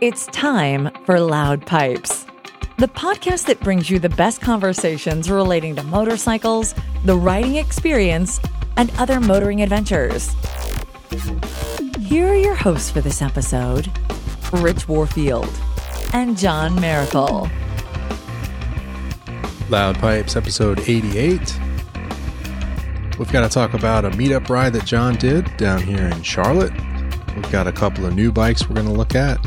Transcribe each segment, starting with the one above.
It's time for Loud Pipes, the podcast that brings you the best conversations relating to motorcycles, the riding experience, and other motoring adventures. Here are your hosts for this episode Rich Warfield and John Miracle. Loud Pipes, episode 88. We've got to talk about a meetup ride that John did down here in Charlotte. We've got a couple of new bikes we're going to look at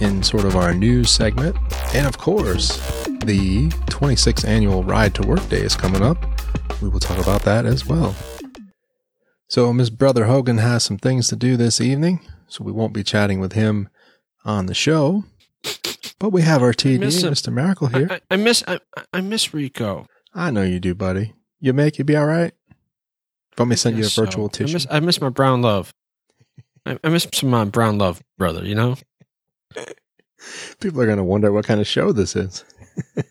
in sort of our news segment. And of course, the 26th annual Ride to Work Day is coming up. We will talk about that as well. So, Miss Brother Hogan has some things to do this evening, so we won't be chatting with him on the show. But we have our TD. Mr. Miracle here. I, I, I miss I, I miss Rico. I know you do, buddy. You make you be all right. Want me send you a Guess so. virtual tissue? I miss I miss my brown love. I, miss some my brown love brother. You know. People are going to wonder what kind of show this is.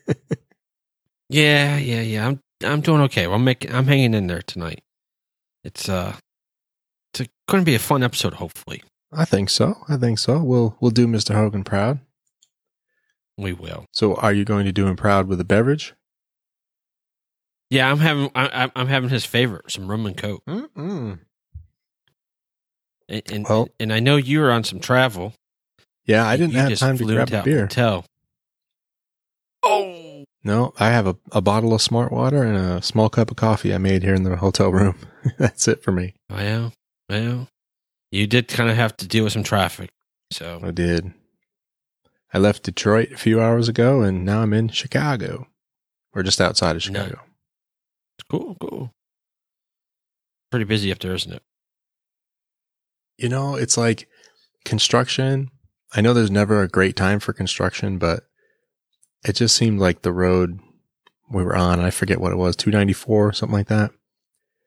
Yeah, yeah, yeah. I'm I'm doing okay. I'm making I'm hanging in there tonight. It's uh, it's going to be a fun episode. Hopefully, I think so. I think so. We'll we'll do Mr. Hogan proud. we will. So, are you going to do him proud with a beverage? Yeah, I'm having I, I'm- I'm having his favorite, some rum and coke. Mm-mm. And and, Well- and I know you were on some travel. Yeah, I didn't You have time to flew grab a beer. Hotel. Oh, No, I have a, a bottle of smart water and a small cup of coffee I made here in the hotel room. That's it for me. well, well, you did kind of have to deal with some traffic. So I did. I left Detroit a few hours ago and now I'm in Chicago. Or just outside of No. Chicago. cool, cool. Pretty busy up there, isn't it? You know, it's like construction. I know there's never a great time for construction, but it just seemed like the road we were on, I forget what it was, 294, something like that,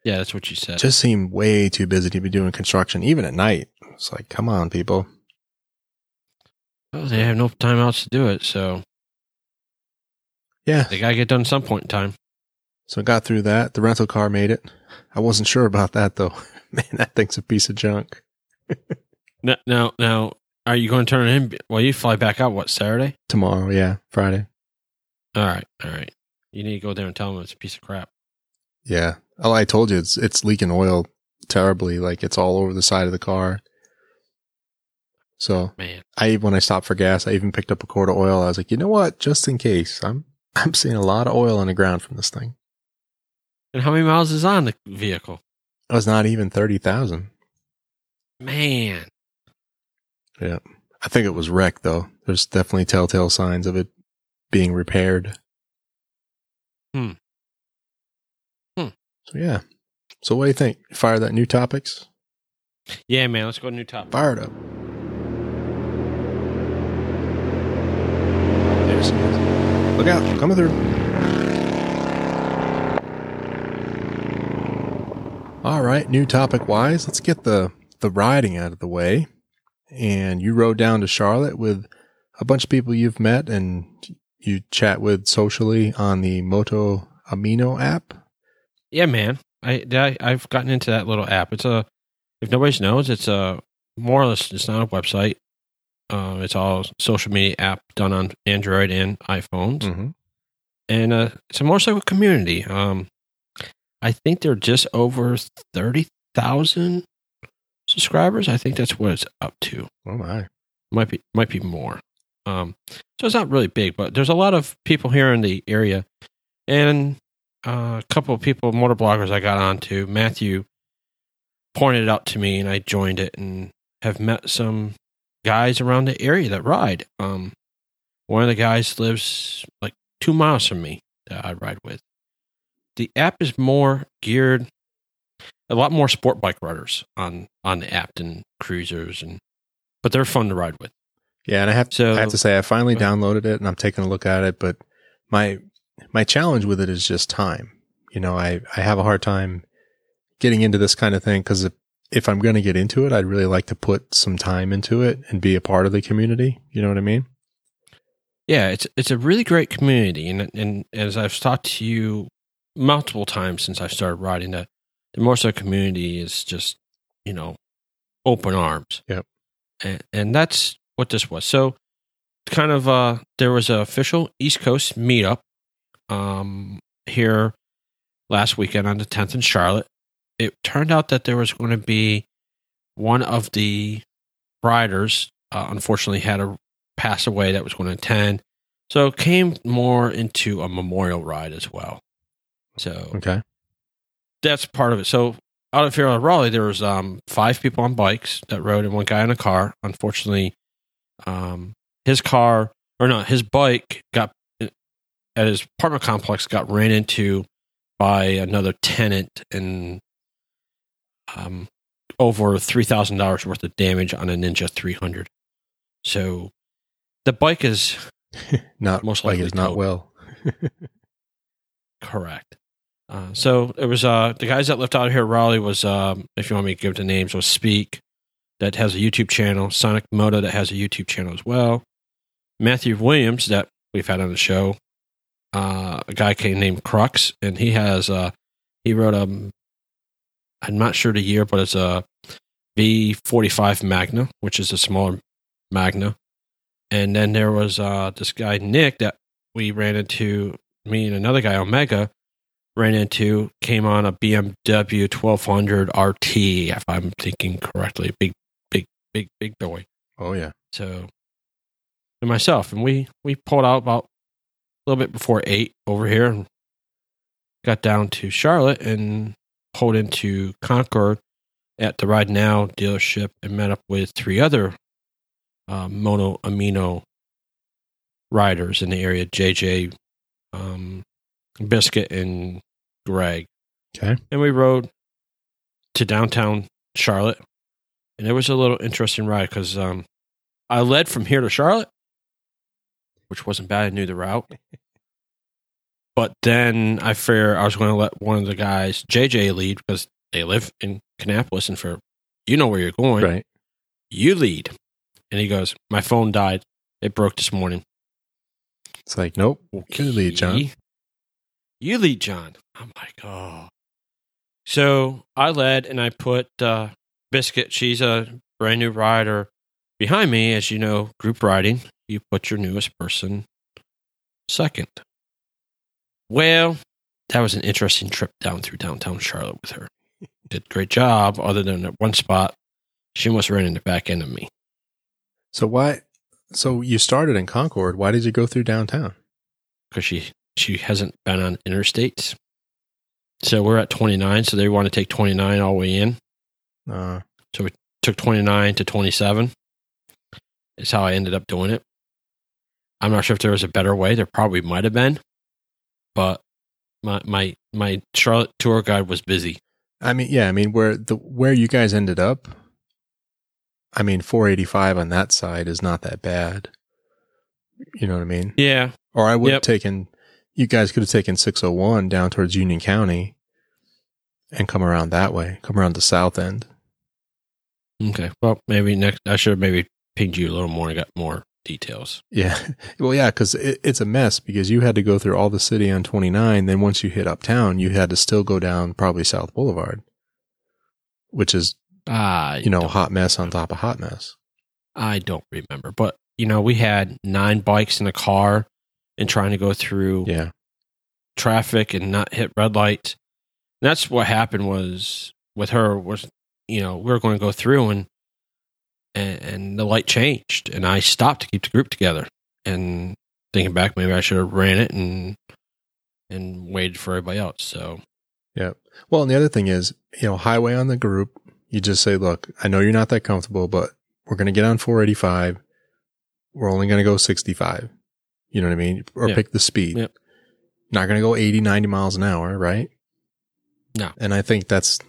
Yeah, that's what you said. just seemed way too busy to be doing construction, even at night. It's like, come on, people. Well, they have no time else to do it, so Yeah. they gotta get done some point in time. So I got through that. The rental car made it. I wasn't sure about that though. Man, that thing's a piece of junk. Now, now, now, are you going to turn it in? Well, you fly back out what Saturday? Tomorrow, yeah, Friday. All right, all right. You need to go there and tell them it's a piece of crap. Yeah. Oh, I told you it's it's leaking oil terribly. Like it's all over the side of the car. So Man, I when I stopped for gas, I even picked up a quart of oil. I was like, you know what? Just in case, I'm I'm seeing a lot of oil on the ground from this thing. and how many miles is on the vehicle? It was not even thirty thousand. Man, Yeah, I think it was wrecked though. There's definitely telltale signs of it being repaired. Hmm. Hmm. So yeah. So what do you think? Fire that new topics. yeah, man. Let's go to new topic. Fire it up. There she is. Look out, coming through. All right, new topic wise, let's get the the riding out of the way. And you rode down to Charlotte with a bunch of people you've met and you chat with socially on the Moto Amino app. Yeah, man. I, I I've gotten into that little app. It's a if nobody knows, it's a more or less it's not a website. Uh, it's all social media app done on Android and iPhones, Mm-hmm. and uh, it's more so a motorcycle community. Um, I think they're just over thirty thousand subscribers. I think that's what it's up to. Oh my. Might be might be more. Um, so it's not really big, but there's a lot of people here in the area, and uh, a couple of people, motor bloggers, I got onto. Matthew pointed it out to me, and I joined it, and have met some guys around the area that ride. Um, one of the guys lives like two miles from me that I ride with. The app is more geared, a lot more sport bike riders on on the app than cruisers, and but they're fun to ride with. Yeah, and I have So I have to say I finally downloaded it and I'm taking a look at it, but my my challenge with it is just time. You know, I I have a hard time getting into this kind of thing because if, if I'm going to get into it, I'd really like to put some time into it and be a part of the community. You know what I mean? Yeah, it's it's a really great community, and and as I've talked to you multiple times since I started riding, the the motorcycle community is just you know open arms. Yep. and, and that's what this was. So kind of uh, there was an official East Coast meetup um, here last weekend on the 10th in Charlotte. It turned out that there was going to be one of the riders, uh, unfortunately, had a pass away that was going to attend. So it came more into a memorial ride as well. So Okay. That's part of it. So out of here at Raleigh, there was um, five people on bikes that rode and one guy in a car. Unfortunately, um, his car or no, his bike got at his apartment complex got ran into by another tenant and um, over three thousand dollars worth of damage on a Ninja three hundred. So the bike is Not Most likely is not well. Correct. Uh, so it was uh, the guys that left out here Raleigh was um, if you want me to give the names was Speak that has a YouTube channel, Sonic Moto that has a YouTube channel as well, Matthew Williams that we've had on the show, uh, a guy named Crux and he has uh, he wrote a I'm not sure the year but it's a V45 Magna which is a smaller Magna, and then there was uh, this guy Nick that we ran into me and another guy Omega ran into came on a BMW 1200 RT if I'm thinking correctly big big big big boy Oh yeah. so and myself and we we pulled out about a little bit before 8 over here and got down to Charlotte and pulled into Concord at the Ride Now dealership and met up with three other uh, Moto Amino riders in the area JJ um, Biscuit and Greg. Okay. And we rode to downtown Charlotte. And it was a little interesting ride because um, I led from here to Charlotte, which wasn't bad. I knew the route. But then I figured I was going to let one of the guys, JJ, lead because they live in Kannapolis and for you know where you're going, Right. you lead. And he goes, My phone died. It broke this morning. It's like, nope. You lead, John. You lead, John. I'm like, oh. So I led and I put uh, Biscuit, she's a brand new rider, behind me. As you know, group riding, you put your newest person second. Well, that was an interesting trip down through downtown Charlotte with her. Did great job, other than at one spot. She almost ran in the back end of me. So why? So you started in Concord. Why did you go through downtown? because she she hasn't been on interstates. So we're at 29, so they want to take 29 all the way in. Uh, so we Took 29 to 27. Is how I ended up doing it. I'm not sure if there was a better way. There probably might have been, but my my my Charlotte tour guide was busy. I mean, yeah. I mean, where the where you guys ended up. I mean, 485 on that side is not that bad. You know what I mean? Yeah, Or I would Yep. have taken. You guys could have taken 601 down towards Union County, and come around that way. Come around the south end. okay. Well, maybe next. I should have maybe pinged you a little more and got more details. Yeah. Well, yeah, because it, it's a mess because you had to go through all the city on 29. Then once you hit uptown, you had to still go down probably South Boulevard, which is, Ah, you know, hot mess on top of hot mess. I don't remember, but you know, we had nine bikes in a car and trying to go through Yeah. traffic and not hit red light. And that's what happened was with her was you know we were going to go through and, and and the light changed and I stopped to keep the group together and thinking back maybe I should have ran it and and waited for everybody else. So Yeah. Well, and the other thing is, you know, highway on the group, you just say, look, I know you're not that comfortable, but we're going to get on 485. We're only going to go 65. You know what I mean? Or Yeah. pick the speed. Yep. Not going to go 80, 90 miles an hour, right? No. And I think that's,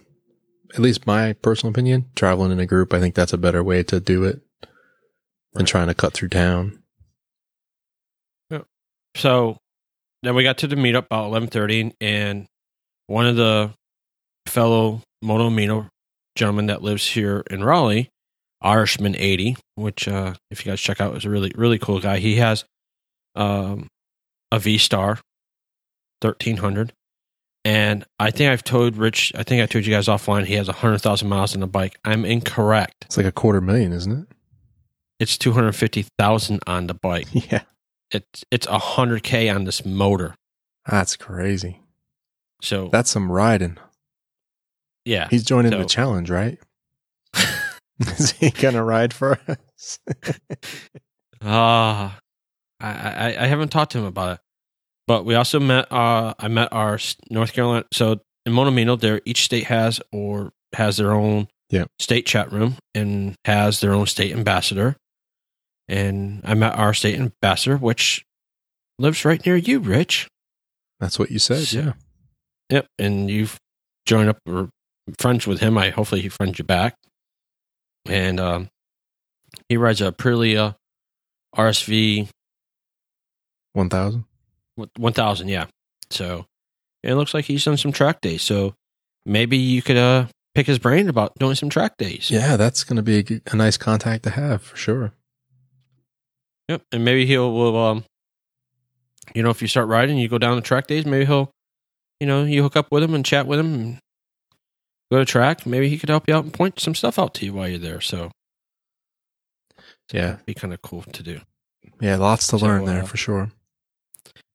at least my personal opinion, traveling in a group, I think that's a better way to do it than trying to cut through town. so then we got to the meetup about eleven thirty and one of the fellow Moto Amino gentlemen that lives here in Raleigh, Irishman eighty, which uh, if you guys check out is a really really cool guy. He has um, a V Star thirteen hundred. And I think I've told Rich, I think I told you guys offline, he has 100,000 miles on the bike. I'm incorrect. It's like a quarter million, isn't it? it's two hundred fifty thousand on the bike. Yeah. It's it's hundred k on this motor. That's crazy. So That's some riding. yeah, He's joining the challenge, right? Is he gonna ride for us? Ah, I, I I haven't talked to him about it, but we also met. Uh, I met our North Carolina. So in Moto Amino, there each state has or has their own Yeah. state chat room and has their own state ambassador. And I met our state ambassador, which lives right near you, Rich. That's what you said. So- Yeah. Yep, and you've joined up or friends with him. I hopefully he friends you back. And um, he rides a Aprilia RSV One thousand. One thousand, yeah. So it looks like he's done some track days. So maybe you could uh pick his brain about doing some track days. Yeah, that's gonna be a nice contact to have for sure. Yep. And maybe he'll will um you know, if you start riding, you go down the track days, maybe he'll you know, you hook up with him and chat with him and go to track. Maybe he could help you out and point some stuff out to you while you're there. So Yeah. be kind of cool to do. Yeah, lots to So, learn there uh, for sure.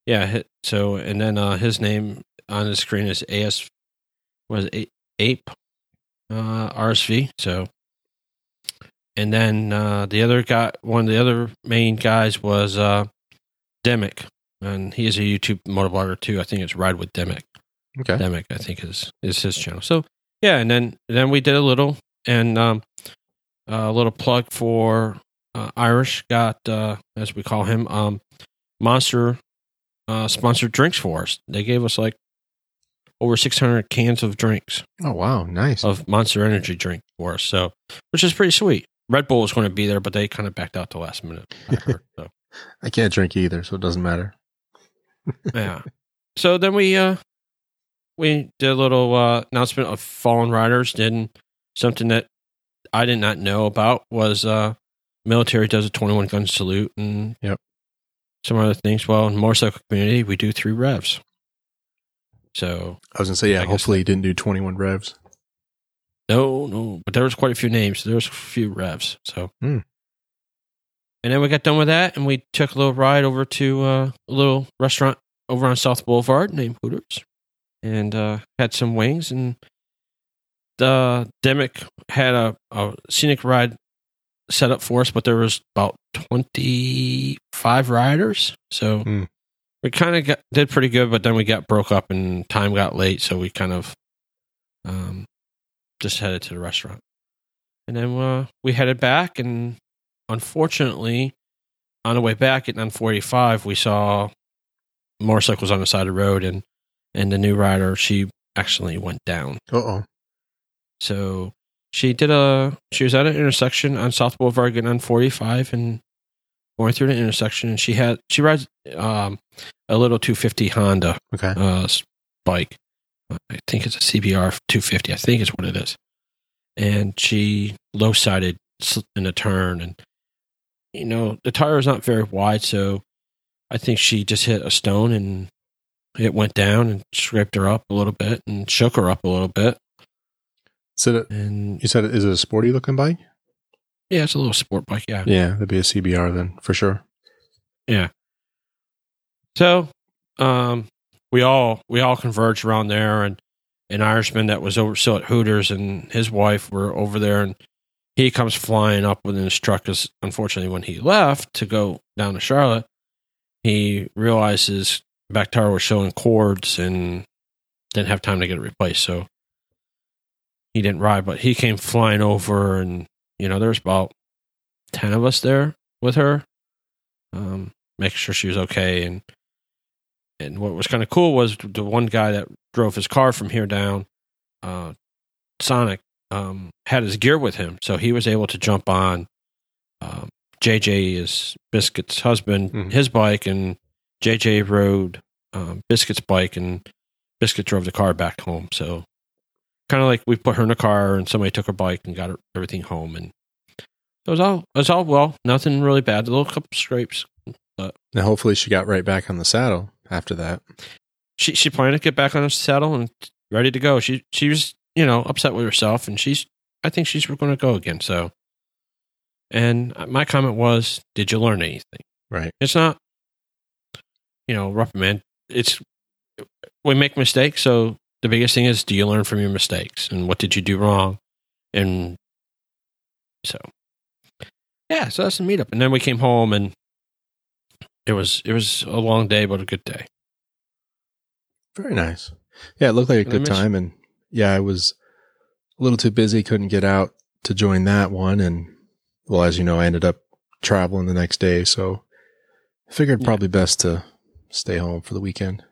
Yeah. So and then uh his name on the screen is AS was Ape uh RSV. So and then uh the other guy one of the other main guys was uh Demick. And he is a YouTube motoblogger too. I think it's Ride with Demick. Okay. Demick, I think is is his channel. So yeah, and then then we did a little and um a little plug for uh, Irish got uh as we call him um Monster uh sponsored drinks for us. They gave us like over 600 cans of drinks Oh wow, nice. of Monster Energy drink for us. So which is pretty sweet. Red Bull was going to be there, but they kind of backed out the last minute. I heard, so I can't drink either, so it doesn't matter. yeah. So then we uh we did a little uh announcement of Fallen Riders. Did something that I did not know about was uh military does a twenty one gun salute and Yep. Some other things. Well, in motorcycle community, we do three revs. So I was gonna say, yeah. I hopefully, he didn't do twenty-one revs. no, no, but there was quite a few names. There was a few revs. So. Hmm. And then we got done with that, and we took a little ride over to uh, a little restaurant over on South Boulevard named Hooters, and uh, had some wings. And the Demick had a, a scenic ride set up for us, but there was about twenty five riders, so Hmm. we kind of got did pretty good. But then we got broke up, and time got late, so we kind of um, just headed to the restaurant. And then uh, we headed back, and unfortunately, on the way back at 945, we saw motorcycles on the side of the road, and and the new rider she actually went down. Uh oh. So she did a she was at an intersection on South Boulevard getting on 45 and going through an intersection, and she had she rides um, a little 250 Honda Okay. uh, bike. I think it's a CBR 250. I think is what it is. And she low sided in a turn, and you know the tire is not very wide, so I think she just hit a stone and it went down and scraped her up a little bit and shook her up a little bit. So that- And you said, is it a sporty looking bike? yeah, it's a little sport bike. Yeah, Yeah, that'd be a CBR then for sure. Yeah. So, um, we all we all converged around there, and an Irishman that was over still at Hooters and his wife were over there, and he comes flying up within his truck. Because unfortunately, when he left to go down to Charlotte, he realizes back tire was showing cords and didn't have time to get it replaced. So he didn't ride, but he came flying over, and you know, there's about ten of us there with her, um, making sure she was okay. And and what was kind of cool was the one guy that drove his car from here down, uh, Sonic, um, had his gear with him, so he was able to jump on. Um, JJ is Biscuit's husband, Mhm. his bike, and JJ rode um, Biscuit's bike, and Biscuit drove the car back home. So kind of like we put her in a car, and somebody took her bike and got her, everything home, and it was all it was all well. Nothing really bad. A little couple scrapes. Now, hopefully, she got right back on the saddle after that. She she planned to get back on the saddle and ready to go. She she was you know upset with herself, and she's I think she's going to go again. So And my comment was, did you learn anything? Right. It's not, you know, reprimand. It's we make mistakes, so the biggest thing is, do you learn from your mistakes and what did you do wrong? And so, yeah, so that's the meetup. And then we came home, and it was it was a long day, but a good day. Very nice. Yeah, it looked like a good time, and yeah, I was a little too busy, couldn't get out to join that one, and well, as you know, I ended up traveling the next day, so I figured Yeah. probably best to stay home for the weekend.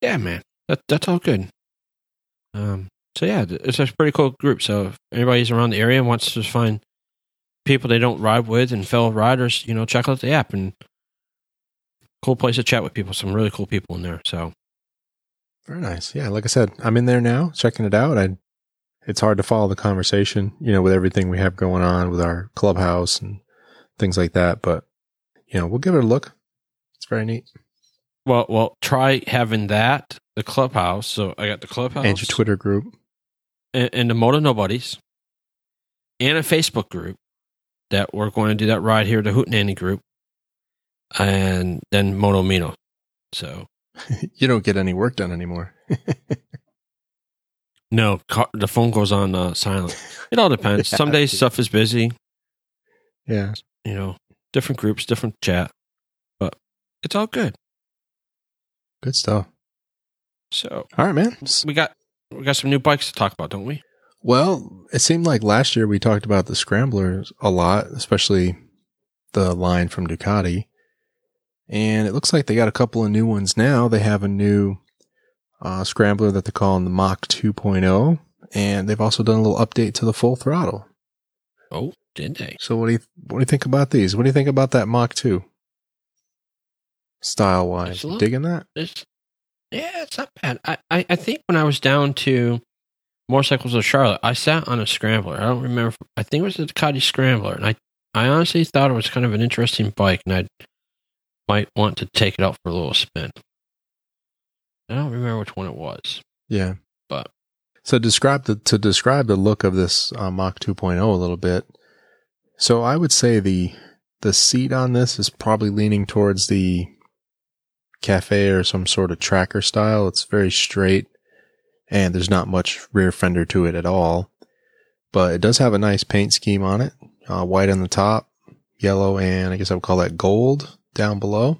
Yeah, man, that that's all good. Um, so yeah, it's a pretty cool group. So if anybody's around the area and wants to find people they don't ride with and fellow riders, you know, check out the app and cool place to chat with people. Some really cool people in there. So Very nice. Yeah, like I said, I'm in there now, checking it out. I it's hard to follow the conversation, you know, with everything we have going on with our clubhouse and things like that, but you know, we'll give it a look. It's very neat. well, well, try having that the clubhouse. So I got the clubhouse And your Twitter group. and, and the Moto Nobodies and a Facebook group that we're going to do that ride here, the Hootenanny group, and then Moto Amino. So you don't get any work done anymore. no, ca- the phone goes on uh, silent. It all depends. Yeah. Some days stuff is busy. yeah. You know, different groups, different chat, but it's all good. Good stuff. So All right, man. we got we got some new bikes to talk about, don't we? Well, it seemed like last year we talked about the scramblers a lot, especially the line from Ducati. And it looks like they got a couple of new ones now. They have a new uh, scrambler that they're calling the Mach 2.0, and they've also done a little update to the full throttle. Oh, did they? So what do you what do you think about these? What do you think about that Mach 2? Style wise, It's a little- digging that? It's yeah, it's not bad. I, I, I think when I was down to motorcycles of Charlotte, I sat on a scrambler. I don't remember. I think it was the Ducati Scrambler, and I I honestly thought it was kind of an interesting bike, and I might want to take it out for a little spin. I don't remember which one it was, Yeah. but So describe the to describe the look of this uh, Mach 2.0 a little bit. So I would say the the seat on this is probably leaning towards the cafe or some sort of tracker style. It's very straight and there's not much rear fender to it at all. But it does have a nice paint scheme on it. Uh, white on the top, yellow and I guess I would call that gold down below.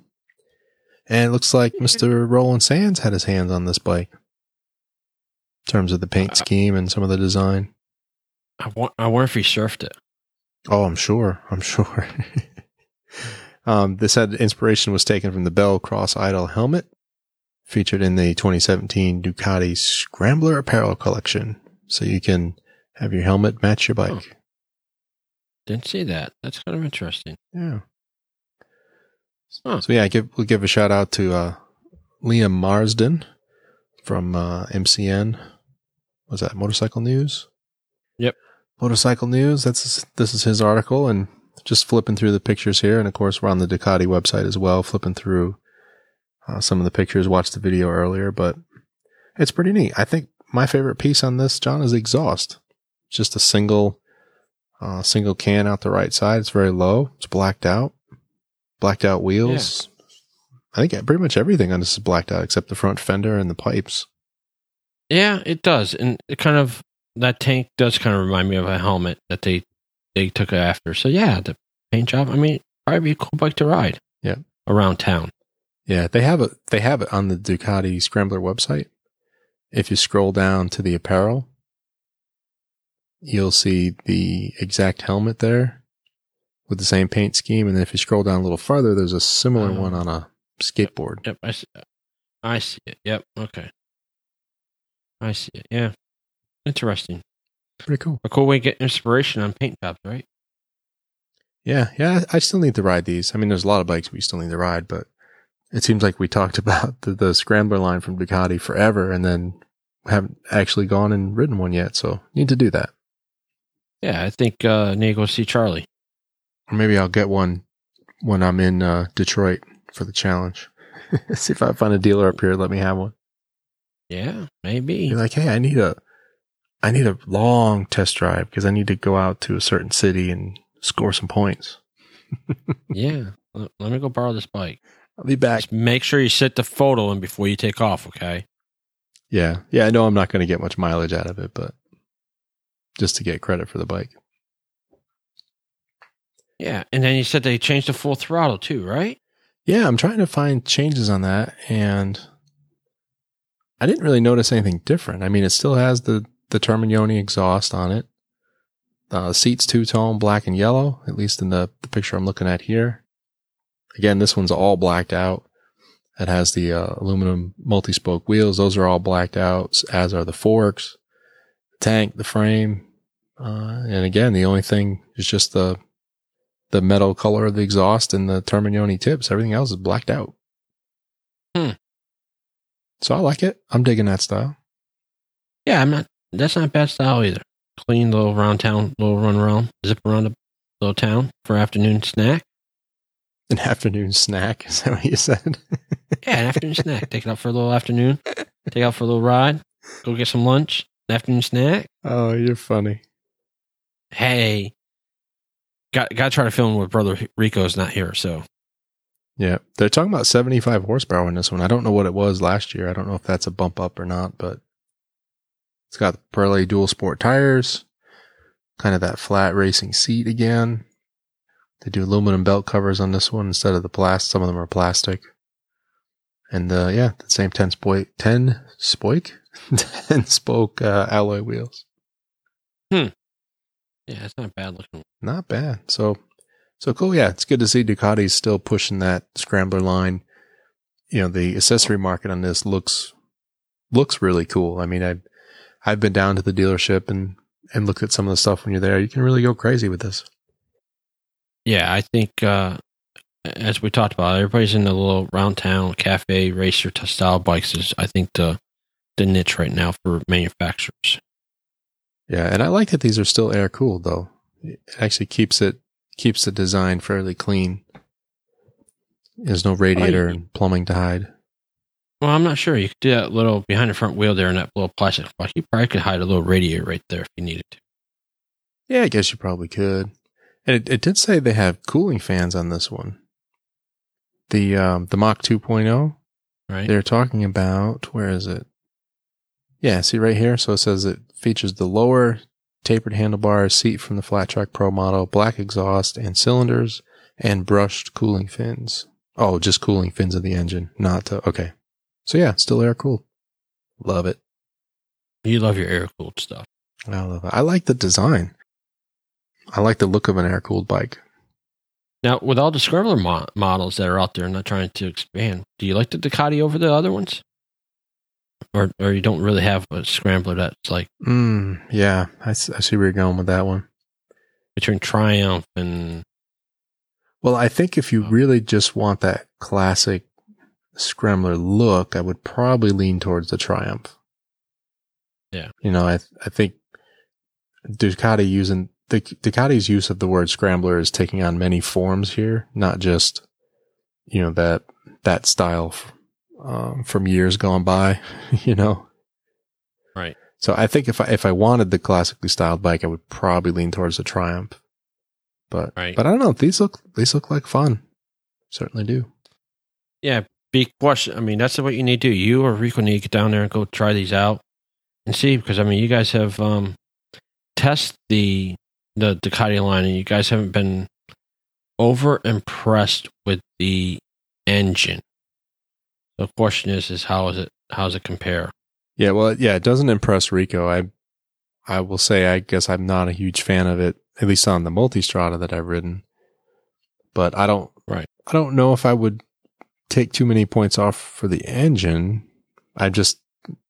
And it looks like Mr. Roland Sands had his hands on this bike in terms of the paint Uh, scheme and some of the design. I, wa- I wonder if he surfed it. Oh, I'm sure. I'm sure. Um, this had inspiration was taken from the Bell Cross Idol helmet featured in the 2017 Ducati Scrambler apparel collection. So you can have your helmet match your bike. Huh. Didn't see that. That's kind of interesting. Yeah. Huh. So yeah, give, we'll give a shout out to, uh, Liam Marsden from, uh, MCN. Was that Motorcycle News? Yep. Motorcycle News. That's, this is his article and just flipping through the pictures here. And of course, we're on the Ducati website as well, flipping through, uh, some of the pictures, watched the video earlier, but it's pretty neat. I think my favorite piece on this, John, is the exhaust. Just a single, uh, single can out the right side. It's very low. It's blacked out. Blacked out wheels. I think pretty much everything on this is blacked out except the front fender and the pipes. Yeah, it does, and it kind of that tank does kind of remind me of a helmet that they they took it after. So yeah, the paint job. I mean, probably be a cool bike to ride. Yeah. around town. Yeah, they have it. They have it on the Ducati Scrambler website. If you scroll down to the apparel, you'll see the exact helmet there with the same paint scheme. And then if you scroll down a little farther, there's a similar Oh. one on a skateboard. Yep, I see. I see it. Yep. Okay. I see it. Yeah. Interesting. Pretty cool. A cool way to get inspiration on paint jobs, right? Yeah, yeah. I still need to ride these. I mean, there's a lot of bikes we still need to ride, but it seems like we talked about the, the Scrambler line from Ducati forever, and then haven't actually gone and ridden one yet. So need to do that, Yeah, I think uh, need to go see Charlie. or maybe I'll get one when I'm in uh, Detroit for the challenge. See if I find a dealer up here. Let me have one. Yeah, maybe. Be like, hey, I need a, I need a long test drive because I need to go out to a certain city and score some points. yeah. Let let me go borrow this bike. I'll be back. Just make sure you set the photo in before you take off, okay? Yeah. Yeah, I know I'm not going to get much mileage out of it, but just to get credit for the bike. Yeah. And then you said they changed the full throttle too, right? Yeah, I'm trying to find changes on that and I didn't really notice anything different. I mean, it still has the the Termignoni exhaust on it. Uh, the seats two tone, black and yellow, at least in the, the picture I'm looking at here. Again, this one's all blacked out. It has the uh, aluminum multi spoke wheels; those are all blacked out, as are the forks, the tank, the frame, uh, and again, the only thing is just the the metal color of the exhaust and the Termignoni tips. Everything else is blacked out. Hmm. So I like it. I'm digging that style. Yeah, I'm not. That's not bad style either. Clean little round town, little run around, zip around a little town for afternoon snack. An afternoon snack. Is that what you said? Yeah, an afternoon snack. Take it out for a little afternoon. Take out for a little ride. Go get some lunch. An afternoon snack. oh, you're funny. Hey, got got to try to film with brother Rico's not here. So Yeah. They're talking about 75 horsepower in this one. I don't know what it was last year. I don't know if that's a bump up or not, but it's got the Pirelli dual sport tires, kind of that flat racing seat again. They do aluminum belt covers on this one instead of the plastic. Some of them are plastic. And, uh, yeah, the same 10 spoke, 10 spoke, 10 spoke, uh, alloy wheels. Hmm. Yeah, it's not bad looking. Not bad. So, so cool. Yeah. It's good to see Ducati's still pushing that scrambler line. You know, the accessory market on this looks, looks really cool. I mean, I, I've been down to the dealership and, and looked at some of the stuff when you're there. You can really go crazy with this. Yeah, I think uh, as we talked about, everybody's in the little round town cafe racer style bikes. Is I think the the niche right now for manufacturers. Yeah. And I like that these are still air cooled though. It actually keeps it, keeps the design fairly clean. There's no radiator you- and plumbing to hide. Well, I'm not sure. You could do that little behind the front wheel there in that little plastic box. You probably could hide a little radiator right there if you needed to. Yeah, I guess you probably could. And it, it did say they have cooling fans on this one. The um, the Mach 2.0, Right? they're talking about where is it? Yeah, see right here. So it says it features the lower tapered handlebars, seat from the Flat Track Pro model, black exhaust and cylinders, and brushed cooling fins. Oh, just cooling fins of the engine, not to, okay. So yeah, still air cooled. Love it. You love your air cooled stuff. I love it. I like the design. I like the look of an air cooled bike. Now, with all the scrambler mo- models that are out there, I'm not trying to expand. Do you like the Ducati over the other ones, or or you don't really have a scrambler that's like Mm, yeah, I see where you're going with that one. between Triumph and Well, I think if you Oh. really just want that classic Scrambler look, I would probably lean towards the Triumph. Yeah. You know, I th- I think Ducati using the Ducati's use of the word Scrambler is taking on many forms here, not just you know that that style um, from years gone by. You know, right. So I think if I if I wanted the classically styled bike, I would probably lean towards the Triumph. But Right. but I don't know. These look these look like fun. Certainly do. Yeah, be question. I mean, that's what you need to do. You or Rico need to get down there and go try these out and see because I mean, you guys have um test the the Ducati line and you guys haven't been over impressed with the engine. The question is, is how is it? How does it compare? Yeah. Well, yeah. It doesn't impress Rico. I I will say I guess I'm not a huge fan of it. At least on the Multistrada that I've ridden. But I don't. Right. I don't know if I would take too many points off for the engine. I'm just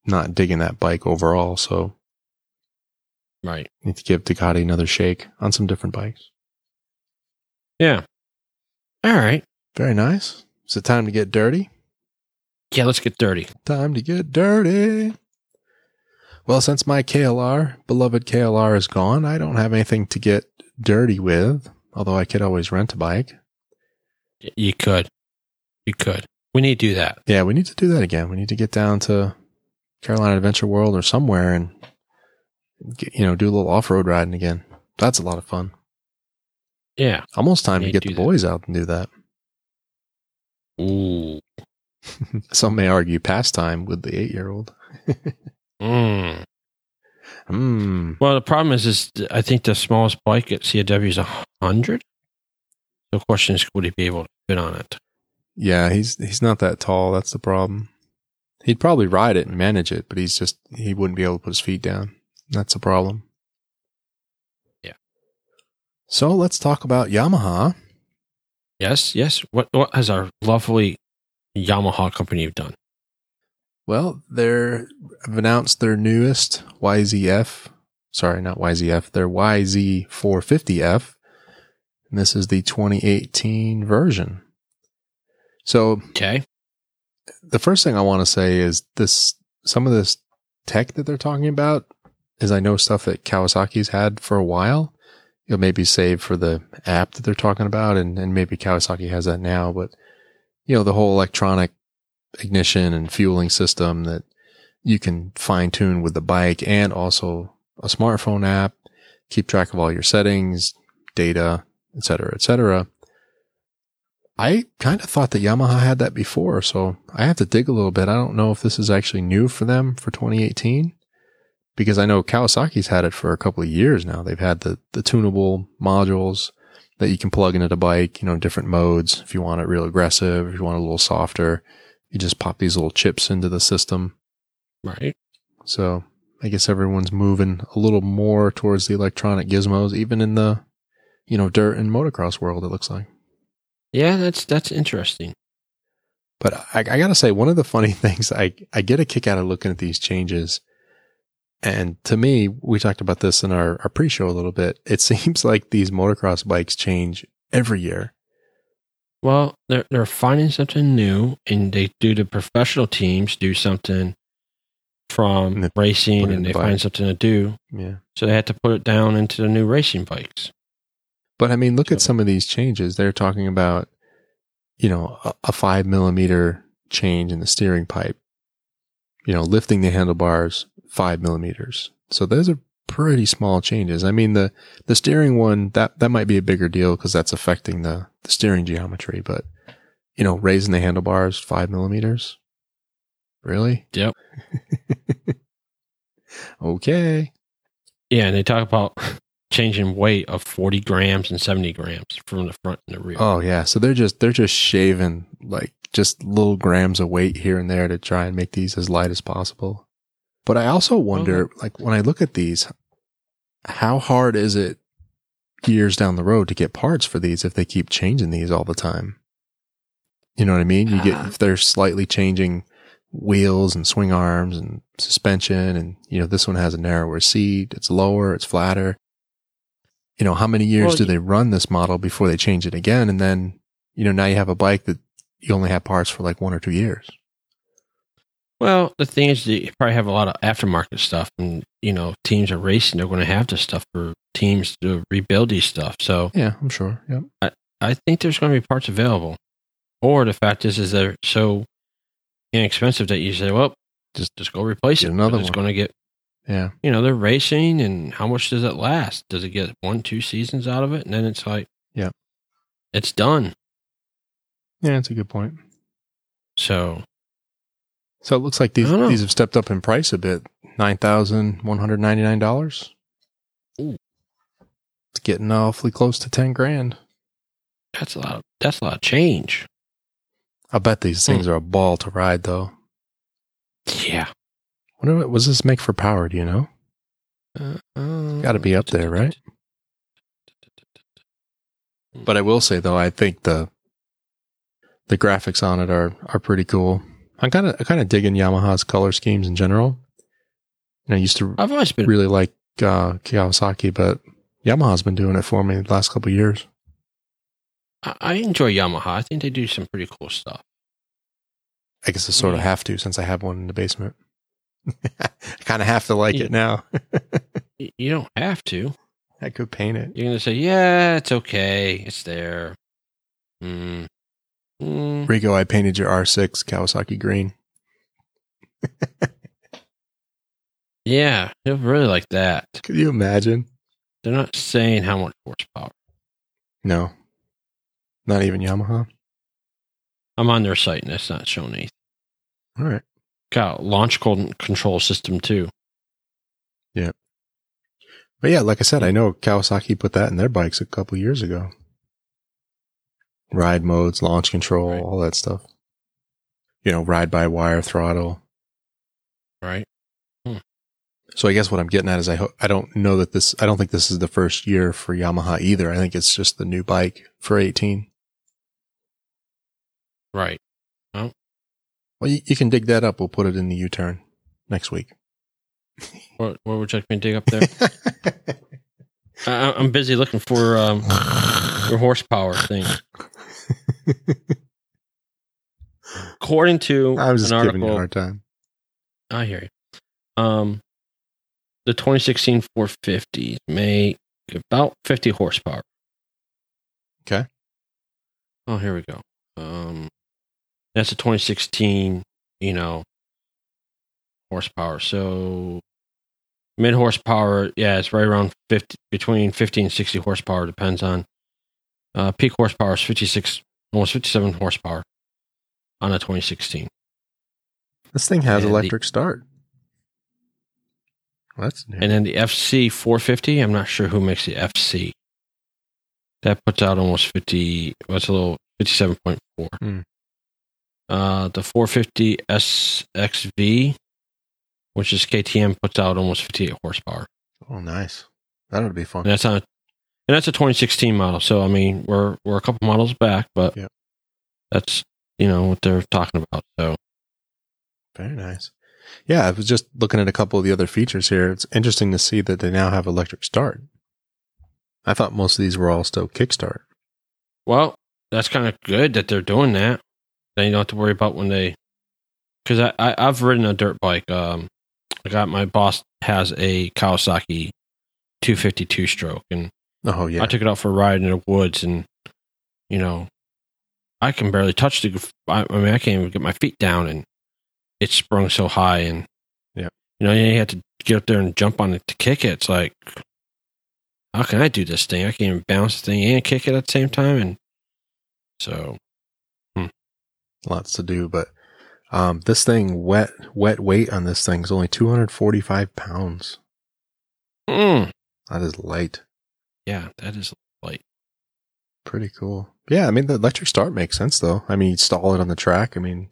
not digging that bike overall. So Right. need to give Ducati another shake on some different bikes. Yeah. All right. Very nice. Is it time to get dirty? Yeah. Let's get dirty. Time to get dirty. Well, since my KLR, beloved KLR, is gone, I don't have anything to get dirty with, although I could always rent a bike. You could. You could. We need to do that. Yeah, we need to do that again. We need to get down to Carolina Adventure World or somewhere and, get, you know, do a little off road riding again. That's a lot of fun. Yeah. Almost time to get do the that. boys out and do that. Ooh. Some may argue pastime with the eight year old. Mm. Hmm. Well, the problem is, is I think the smallest bike at CAW is a hundred. The question is, would he be able to fit on it? Yeah, he's he's not that tall. That's the problem. He'd probably ride it and manage it, but he's just he wouldn't be able to put his feet down. That's the problem. Yeah. So let's talk about Yamaha. Yes, yes. What what has our lovely Yamaha company done? Well, they're have announced their newest YZF. Sorry, not YZF. Their YZ450F. And this is the 2018 version. So Okay. the first thing I want to say is this some of this tech that they're talking about is I know stuff that Kawasaki's had for a while. You'll maybe save for the app that they're talking about and, and maybe Kawasaki has that now, but you know, the whole electronic ignition and fueling system that you can fine tune with the bike and also a smartphone app, keep track of all your settings, data, et cetera, et cetera. I kind of thought that Yamaha had that before, so I have to dig a little bit. I don't know if this is actually new for them for 2018 because I know Kawasaki's had it for a couple of years now. They've had the, the tunable modules that you can plug into the bike, you know, different modes. If you want it real aggressive, if you want it a little softer, you just pop these little chips into the system. Right. So I guess everyone's moving a little more towards the electronic gizmos, even in the, you know, dirt and motocross world, it looks like. Yeah, that's that's interesting. But I, I gotta say, one of the funny things I, I get a kick out of looking at these changes. And to me, we talked about this in our, our pre-show a little bit. It seems like these motocross bikes change every year. Well, they're they're finding something new, and they do the professional teams do something from And racing, put it in and the they find something to do. Yeah. So they had to put it down into the new racing bikes. But I mean, look at some of these changes. They're talking about, you know, a, a five millimeter change in the steering pipe, you know, lifting the handlebars five millimeters. So those are pretty small changes. I mean, the, the steering one, that, that might be a bigger deal because that's affecting the, the steering geometry, but, you know, raising the handlebars five millimeters. Really? Yep. okay. Yeah, and they talk about changing weight of forty grams and seventy grams from the front and the rear. Oh yeah, so they're just they're just shaving like just little grams of weight here and there to try and make these as light as possible. But I also wonder, like when I look at these, how hard is it years down the road to get parts for these if they keep changing these all the time? You know what I mean? You get Uh. if they're slightly changing wheels and swing arms and suspension and you know this one has a narrower seat, it's lower, it's flatter. You know, how many years Well, do they run this model before they change it again and then you know now you have a bike that you only have parts for like one or two years. Well, the thing is, that you probably have a lot of aftermarket stuff, and you know, teams are racing. They're going to have this stuff for teams to rebuild these stuff. So Yeah, I'm sure. Yep. I think there's going to be parts available. Or the fact is, is they're so inexpensive that you say, well, just just go replace Get it. another It's one. going to get, Yeah. you know, they're racing, and how much does it last? Does it get one, two seasons out of it, and then it's like, Yeah. it's done. Yeah, that's a good point. So So it looks like these I don't know. these have stepped up in price a bit. Nine thousand one hundred ninety nine dollars. Ooh. It's getting awfully close to ten grand. that's a lot. Of, that's a lot of change. I bet these hmm. things are a ball to ride, though. Yeah. Wonder what was this make for power? Do you know? Uh, Got to be up there, right? But I will say though, I think the the graphics on it are are pretty cool. I'm kind of I kind of digging Yamaha's color schemes in general. And I used to I've always been really like uh, Kawasaki, but Yamaha's been doing it for me the last couple of years. I I enjoy Yamaha. I think they do some pretty cool stuff. I guess I sort of have to since I have one in the basement. I kind of have to like Yeah. it now. You don't have to. I could paint it. You're gonna say, "Yeah, it's okay. It's there." Mm. Mm. Rico, I painted your R6 Kawasaki green. Yeah, you'll really like that. Could you imagine? They're not saying how much horsepower. No, not even Yamaha. I'm on their site and it's not showing anything. All right. Got launch control system too. Yeah. But yeah, like I said, I know Kawasaki put that in their bikes a couple years ago. Ride modes, launch control, Right. all that stuff. You know, ride by wire throttle. Right. Hmm. So I guess what I'm getting at is I ho- I don't know that this I don't think this is the first year for Yamaha either. I think it's just the new bike for 18. Right. Well, you, you can dig that up. We'll put it in the U-turn next week. What, what would you like me to dig up there? I, I'm busy looking for um, your horsepower thing. According to I was just an giving you a hard time. I hear you. Um, the 2016 450 make about 50 horsepower. Okay. Oh, here we go. Um, that's a 2016, you know, horsepower. So mid horsepower, yeah, it's right around 50, between 50 and 60 horsepower, depends on. Uh, peak horsepower is 56, almost 57 horsepower on a 2016. This thing has And the- electric start. Well, that's new. And then the FC 450, I'm not sure who makes the FC. That puts out almost 50, what's a little 57.4. Hmm. Uh, the 450 SX-F, which is KTM, puts out almost 58 horsepower. oh, nice. That would be fun. And that's on, and that's a 2016 model. So I mean, we're we're a couple models back, but Yep. that's you know what they're talking about. So Very nice. Yeah, I was just looking at a couple of the other features here. It's interesting to see that they now have electric start. I thought most of these were all still kickstart. Well, that's kind of good that they're doing that. Then you don't have to worry about when they, because I, I I've ridden a dirt bike. Um, I got my boss has a Kawasaki 252 stroke, and Oh yeah, I took it out for a ride in the woods, and you know, I can barely touch the. I, I mean, I can't even get my feet down, and it sprung so high, and Yeah. you know, you have to get up there and jump on it to kick it. It's like, how can I do this thing? I can't even bounce the thing and kick it at the same time, and so lots to do. But um, this thing, wet wet weight on this thing is only 245 pounds. mm, That is light. yeah, that is light. Pretty cool. Yeah, I mean the electric start makes sense though. I mean, you stall it on the track. I mean,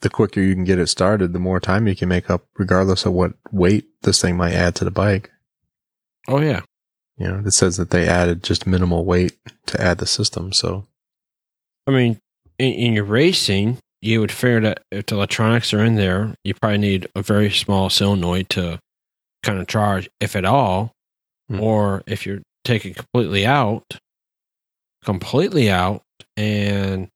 the quicker you can get it started, the more time you can make up, regardless of what weight this thing might add to the bike. Oh yeah, You know, it says that they added just minimal weight to add the system. So I mean, in, in your racing, you would figure that if the electronics are in there, you probably need a very small solenoid to kind of charge, if at all. Hmm. Or if you're taking completely out, completely out, and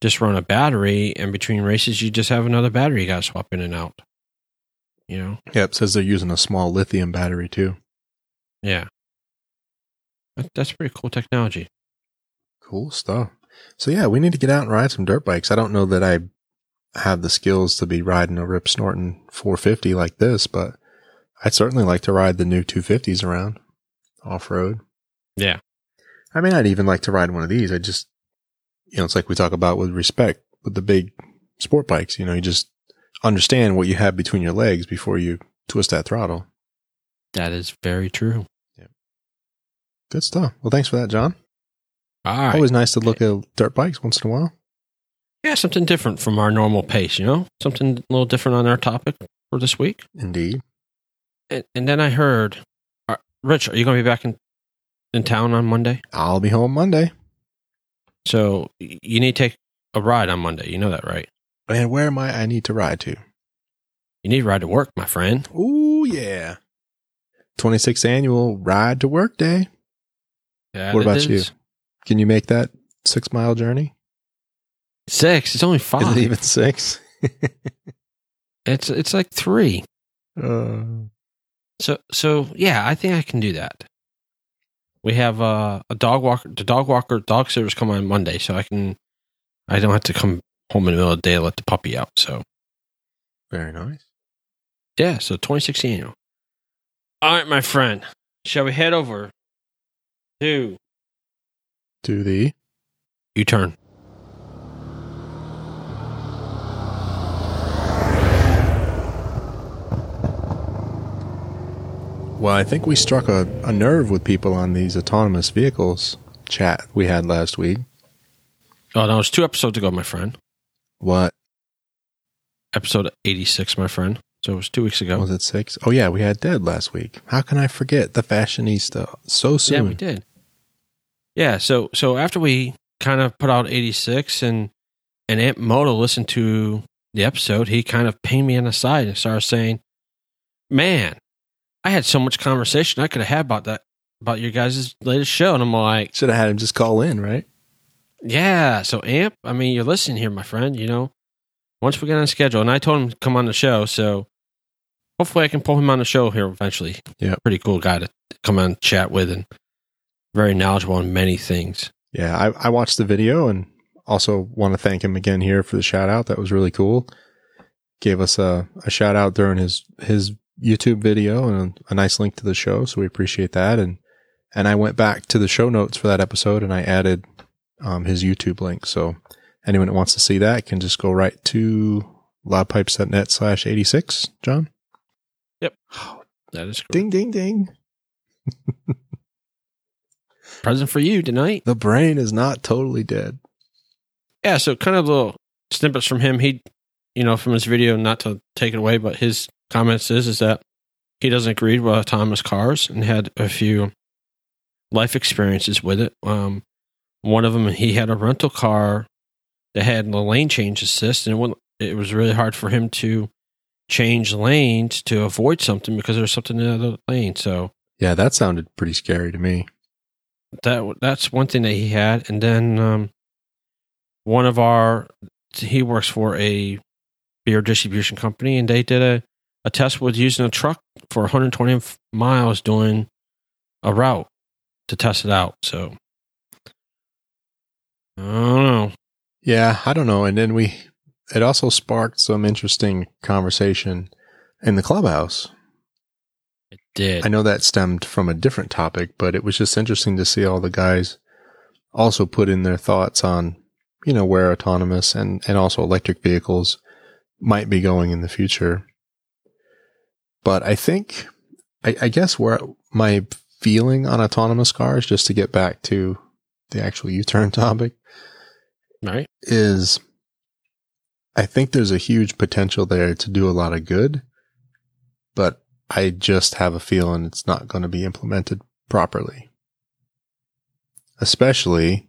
just run a battery, and between races, you just have another battery you got to swap in and out. You know? yeah, it says they're using a small lithium battery too. Yeah. That's pretty cool technology. Cool stuff. So yeah, we need to get out and ride some dirt bikes. I don't know that I have the skills to be riding a Rip Snorton 450 like this, but I'd certainly like to ride the new 250s around off road. Yeah. I mean, I'd even like to ride one of these. I just, you know, it's like we talk about with respect with the big sport bikes. You know, you just understand what you have between your legs before you twist that throttle. That is very true. Yeah. Good stuff. Well, thanks for that, John. All right. Always nice to look at dirt bikes once in a while. Yeah, something different from our normal pace, you know? Something a little different on our topic for this week. Indeed. And, and then I heard, uh, Rich, are you going to be back in, in town on Monday? I'll be home Monday. So you need to take a ride on Monday. You know that, right? And where am I? I need to ride to. You need to ride to work, my friend. Ooh, yeah. 26th annual ride to work day. That What about you? Can you make that six mile journey? Six. It's only five. Is it even six? It's it's like three. uh, So so yeah, I think I can do that. We have uh, a dog walker. The dog walker dog sitters come on Monday, so I can. I don't have to come home in the middle of the day to let the puppy out. So very nice. yeah, so 2016 annual. All right, my friend. Shall we head over to to the U turn. Well, I think we struck a, a nerve with people on these autonomous vehicles chat we had last week. Oh, that was two episodes ago, my friend. What Episode 86, my friend. So it was two weeks ago. was it? Six? Oh yeah, we had Dead last week. How can I forget the fashionista so soon? Yeah, we did. Yeah, so so after we kind of put out 86 and and Aunt Moto listened to the episode, he kind of pinged me on the side and started saying, "Man, I had so much conversation I could have had about that about your guys' latest show." And I'm like, Should have had him just call in, right? "Yeah, so Amp, I mean, you're listening here, my friend, you know. Once we get on schedule, and I told him to come on the show, so hopefully I can pull him on the show here eventually. Yeah. Pretty cool guy to come on and chat with and very knowledgeable on many things. Yeah, I, I watched the video and also want to thank him again here for the shout out. That was really cool. Gave us a, a shout out during his his YouTube video and a, a nice link to the show, so we appreciate that. And and I went back to the show notes for that episode and I added um, his YouTube link. So anyone that wants to see that can just go right to loudpipes.net slash eighty six. John, Yep. That is correct. ding ding ding. Present for you tonight. The brain is not totally dead. Yeah, so kind of little snippets from him. He, you know, from his video, not to take it away, but his comments is is that he doesn't agree with autonomous cars and had a few life experiences with it. Um, one of them, he had a rental car that had the lane change assist, and it, was really hard for him to change lanes to avoid something because there's something in the other lane. So Yeah, that sounded pretty scary to me. That that's one thing that he had and then um one of our he works for a beer distribution company and they did a, a test with using a truck for 120 miles doing a route to test it out so i don't know Yeah, I don't know. And then we, it also sparked some interesting conversation in the clubhouse. It did I know that stemmed from a different topic, but it was just interesting to see all the guys also put in their thoughts on, you know, where autonomous and, and also electric vehicles might be going in the future. But I think, I, I guess where my feeling on autonomous cars, just to get back to the actual U-turn topic, right is I think there's a huge potential there to do a lot of good, but I just have a feeling it's not going to be implemented properly. Especially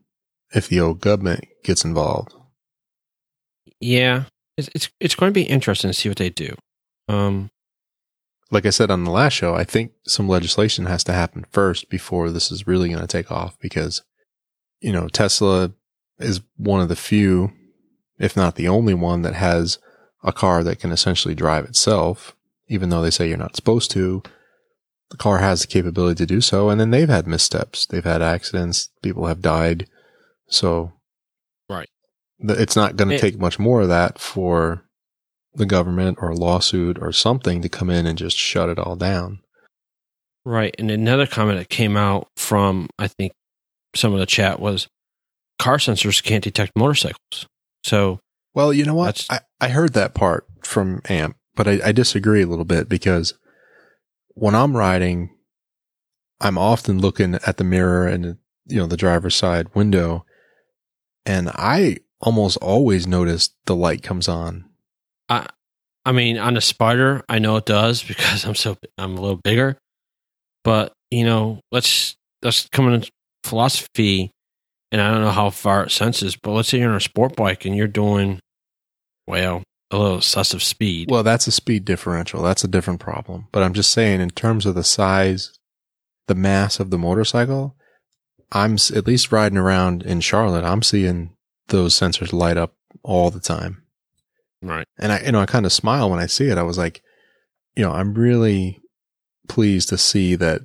if the old government gets involved. yeah it's it's, it's going to be interesting to see what they do um Like I said on the last show, I think some legislation has to happen first before this is really going to take off because, you know, Tesla is one of the few, if not the only one that has a car that can essentially drive itself, even though they say you're not supposed to. The car has the capability to do so. And then they've had missteps. They've had accidents. People have died. So. Right. It's not going to take much more of that for the government or a lawsuit or something to come in and just shut it all down. Right. And another comment that came out from, I think, some of the chat was car sensors can't detect motorcycles. So, Well, you know what? I, I heard that part from AMP, but I, I disagree a little bit because when I'm riding, I'm often looking at the mirror and, you know, the driver's side window. And I almost always notice the light comes on. I, I mean, on a spider, I know it does because I'm so I'm a little bigger. But you know, let's let's come into philosophy, and I don't know how far it senses, but let's say you're on a sport bike and you're doing, well, a little excessive speed. Well, that's a speed differential. That's a different problem. But I'm just saying, in terms of the size, the mass of the motorcycle, I'm at least riding around in Charlotte. I'm seeing those sensors light up all the time. right. And I, you know, I kind of smile when I see it. I was like, you know, I'm really pleased to see that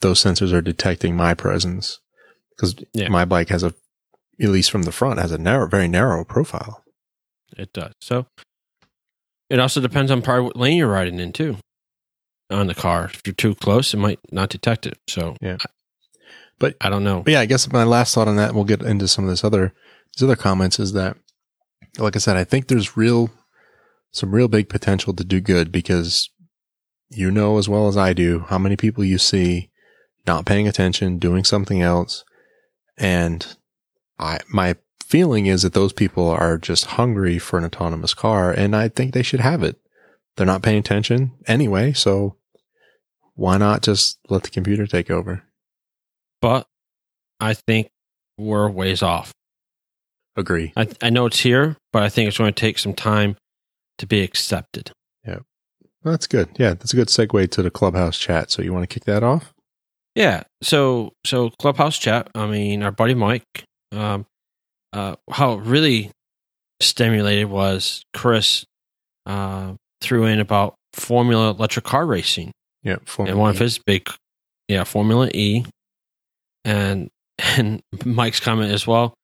those sensors are detecting my presence because Yeah. my bike has a, at least from the front, has a narrow, very narrow profile. It does. So it also depends on probably what lane you're riding in too. On the car, if you're too close, it might not detect it. So Yeah. But- I don't know. But yeah, I guess my last thought on that, we'll get into some of this other these other comments, is that, like I said, I think there's real some real big potential to do good because you know as well as I do how many people you see not paying attention, doing something else, and I my feeling is that those people are just hungry for an autonomous car, and I think they should have it. They're not paying attention anyway, so why not just let the computer take over? But I think we're ways off. Agree. I, I know it's here, but I think it's going to take some time to be accepted. Well, that's good. Yeah, that's a good segue to the clubhouse chat. So you want to kick that off? Yeah. So so Clubhouse chat. I mean, our buddy Mike. Um, uh, how it really stimulated was Chris uh, threw in about Formula electric car racing Yeah. and one of his big, yeah, Formula E, and and Mike's comment as well.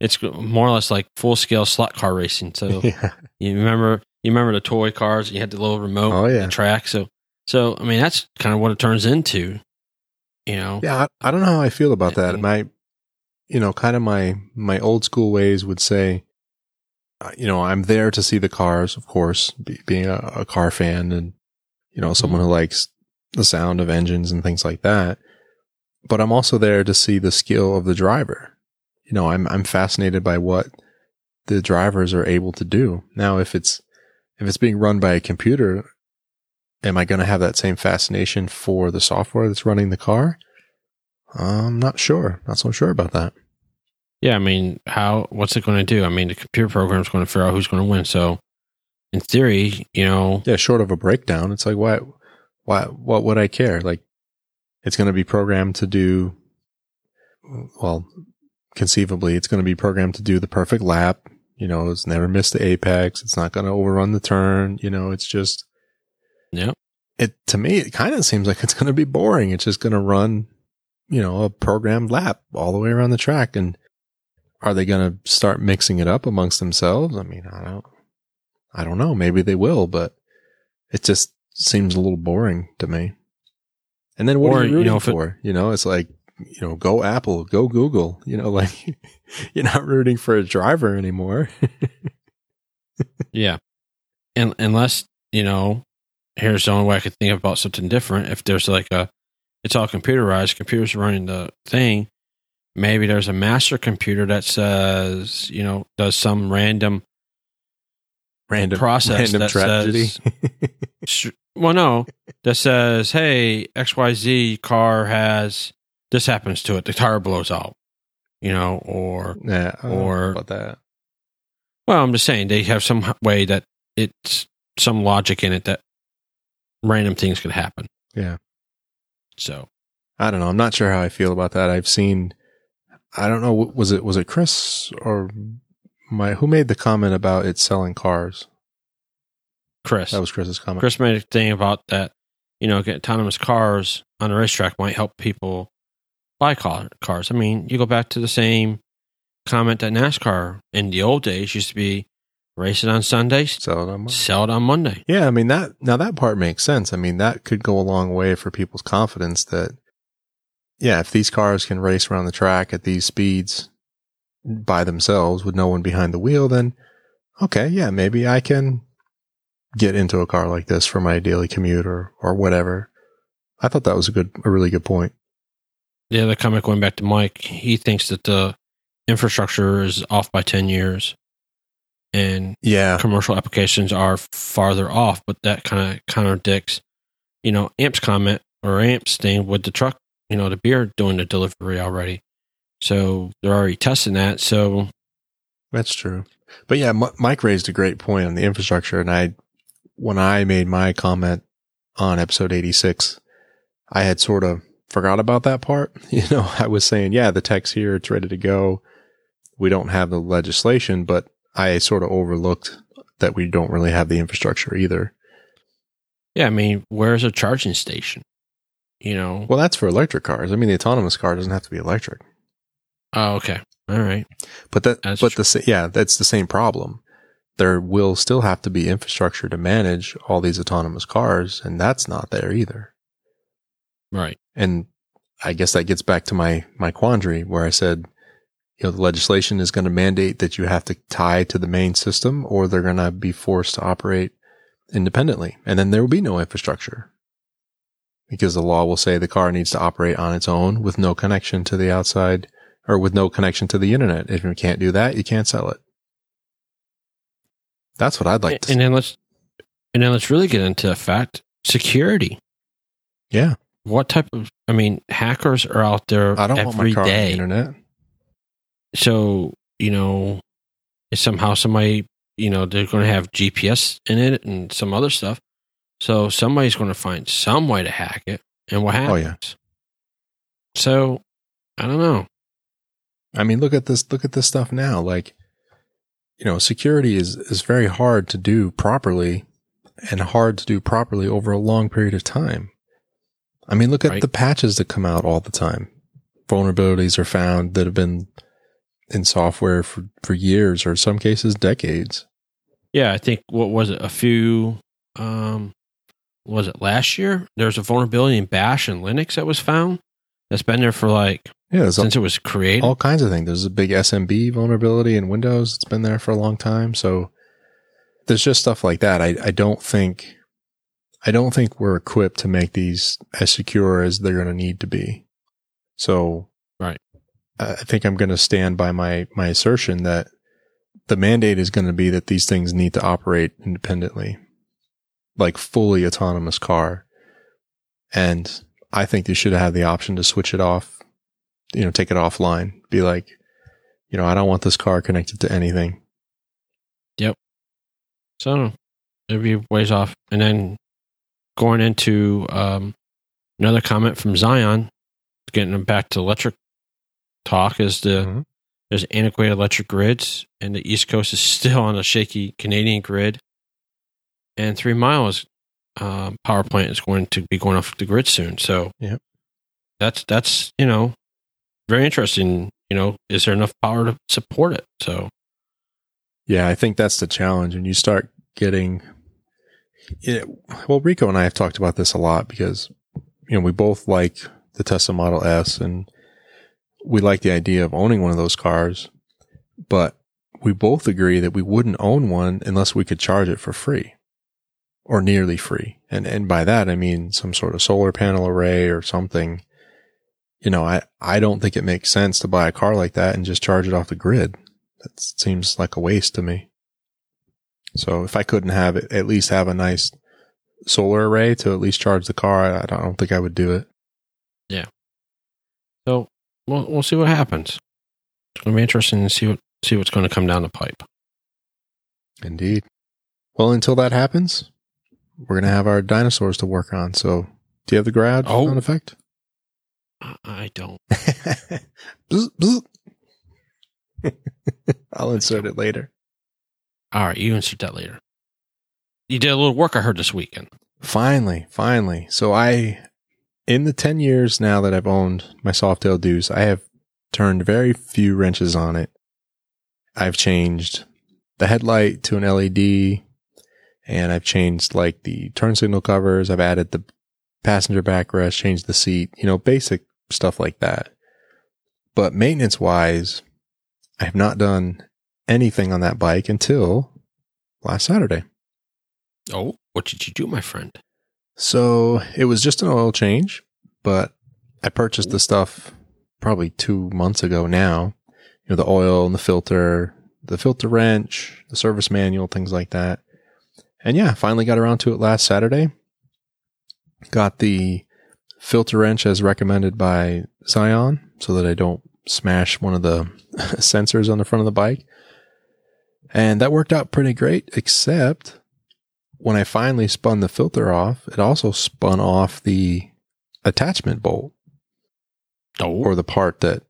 It's more or less like full scale slot car racing. So yeah. you remember you remember the toy cars? You had the little remote Oh, yeah. track. So so I mean that's kind of what it turns into. You know. Yeah. I, I don't know how I feel about that. My, you know, kind of my, my old school ways would say, uh, you know, I'm there to see the cars, of course, be, being a, a car fan and, you know, someone who likes the sound of engines and things like that. But I'm also there to see the skill of the driver. You know, I'm, I'm fascinated by what the drivers are able to do. Now, if it's, if it's being run by a computer, am I going to have that same fascination for the software that's running the car? I'm not sure. Not so sure about that. Yeah, I mean, how? What's it going to do? I mean, the computer program is going to figure out who's going to win. So, in theory, you know, Yeah, short of a breakdown, it's like why, why, what would I care? Like, it's going to be programmed to do. Well, conceivably, it's going to be programmed to do the perfect lap. You know, it's never missed the apex. It's not going to overrun the turn. You know, it's just yeah, it to me. It kind of seems like it's going to be boring. It's just going to run, you know, a programmed lap all the way around the track. And are they going to start mixing it up amongst themselves? I mean, I don't, I don't know. Maybe they will, but it just seems a little boring to me. And then what Or, are you you rooting know, if it- for? you know, it's like, you know, go Apple, go Google. You know, like you're not rooting for a driver anymore. yeah, and unless you know, here's the only way I could think about something different. If there's like a, it's all computerized, computers running the thing. Maybe there's a master computer that says, you know, does some random random process random that tragedy. says- well, no, that says, "Hey, X Y Z car has this happens to it. The tire blows out." You know, or yeah, I don't know or- about that. well, I'm just saying they have some way that it's some logic in it that random things could happen. Yeah. So I don't know. I'm not sure how I feel about that. I've seen, I don't know, was it, was it Chris or my, who made the comment about it selling cars? Chris, That was Chris's comment. Chris made a thing about that. You know, autonomous cars on the racetrack might help people buy car, cars. I mean, you go back to the same comment that NASCAR in the old days used to be race it on Sundays, Sell it on Monday. sell it on Monday. Yeah. I mean, that, now that part makes sense. I mean, that could go a long way for people's confidence that, yeah, if these cars can race around the track at these speeds by themselves with no one behind the wheel, then okay, yeah, maybe I can get into a car like this for my daily commute or, or whatever. I thought that was a good, a really good point. Yeah, the comment going back to Mike, he thinks that the infrastructure is off by 10 years and Yeah. commercial applications are farther off, but that kind of contradicts, you know, Amp's comment or Amp's thing with the truck, you know, the beer doing the delivery already. So they're already testing that. So That's true. But yeah, M- Mike raised a great point on the infrastructure. And I, when I made my comment on episode 86, I had sort of forgot about that part. You know, I was saying, yeah, the tech's here. It's ready to go. We don't have the legislation, but I sort of overlooked that we don't really have the infrastructure either. yeah, I mean, where's a charging station? You know? Well, that's for electric cars. I mean, the autonomous car doesn't have to be electric, Oh, okay. All right. but that, That's but true. the, yeah, that's the same problem. There will still have to be infrastructure to manage all these autonomous cars, and that's not there either. Right. And I guess that gets back to my, my quandary where I said, you know, the legislation is going to mandate that you have to tie to the main system or they're going to be forced to operate independently. And then there will be no infrastructure because the law will say the car needs to operate on its own with no connection to the outside or with no connection to the internet. If you can't do that, you can't sell it. That's what I'd like to and then let's and then let's really get into the fact security. Yeah. What type of I mean, hackers are out there I don't want my every car on the internet. So, you know, somehow somebody, you know, they're going to have GPS in it and some other stuff. So somebody's going to find some way to hack it. And what happens? Oh, yeah. So, I don't know. I mean, look at this, look at this stuff now. Like, you know, security is, is very hard to do properly and hard to do properly over a long period of time. I mean, look at Right. the patches that come out all the time. Vulnerabilities are found that have been in software for, for years or in some cases decades. Yeah, I think what was it? A few um was it last year? There was a vulnerability in Bash and Linux that was found. That's been there for like Yeah, there's all, since it was created. all kinds of things. There's a big SMB vulnerability in Windows. It's been there for a long time. So there's just stuff like that. I, I don't think, I don't think we're equipped to make these as secure as they're going to need to be. So Right. I think I'm going to stand by my, my assertion that the mandate is going to be that these things need to operate independently, like fully autonomous car. And I think they should have the option to switch it off, you know, take it offline, be like, you know, I don't want this car connected to anything. Yep. So it'd be ways off. And then going into um, another comment from Zion, getting them back to electric talk, is the Mhm. there's antiquated electric grids, and the East Coast is still on a shaky Canadian grid. And Three Miles um, power plant is going to be going off the grid soon. So Yep. that's that's you know very interesting. You know, is there enough power to support it? So Yeah, I think that's the challenge. When you start getting, it, well, Rico and I have talked about this a lot because, you know, we both like the Tesla Model S and we like the idea of owning one of those cars, but we both agree that we wouldn't own one unless we could charge it for free or nearly free. And, and by that, I mean some sort of solar panel array or something. You know, I, I don't think it makes sense to buy a car like that and just charge it off the grid. That seems like a waste to me. So if I couldn't have it, at least have a nice solar array to at least charge the car, I, don't think I would do it. Yeah. So we'll we'll see what happens. It's going to be interesting to see what see what's going to come down the pipe. Indeed. Well, until that happens, we're going to have our dinosaurs to work on. So do you have the grad Oh. sound effect? I, don't. I'll insert it later. All right, you insert that later. You did a little work I heard this weekend. Finally, finally. So I, in the 10 years now that I've owned my Softail Deuce, I have turned very few wrenches on it. I've changed the headlight to an LED and I've changed like the turn signal covers. I've added the passenger backrest, changed the seat, you know, basic stuff like that. But maintenance wise, I have not done anything on that bike until last Saturday. Oh, what did you do, my friend? So it was just an oil change, but I purchased the stuff probably two months ago now. You know, the oil and the filter, the filter wrench, the service manual, things like that. And yeah, finally got around to it last Saturday. Got the filter wrench as recommended by Zion so that I don't smash one of the sensors on the front of the bike. And that worked out pretty great, except when I finally spun the filter off, it also spun off the attachment bolt Oh, or the part that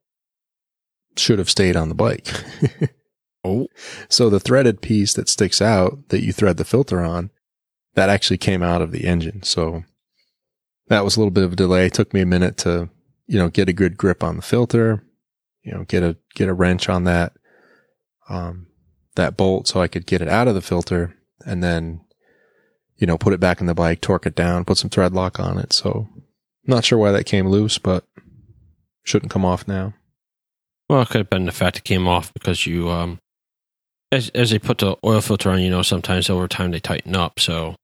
should have stayed on the bike. oh, so the threaded piece that sticks out that you thread the filter on, that actually came out of the engine. So that was a little bit of a delay. It took me a minute to, you know, get a good grip on the filter, you know, get a, get a wrench on that, um, that bolt so I could get it out of the filter and then, you know, put it back in the bike, torque it down, put some thread lock on it. So not sure why that came loose, but shouldn't come off now. Well, it could have been the fact it came off because you, um, as as they put the oil filter on, you know, sometimes over time they tighten up, so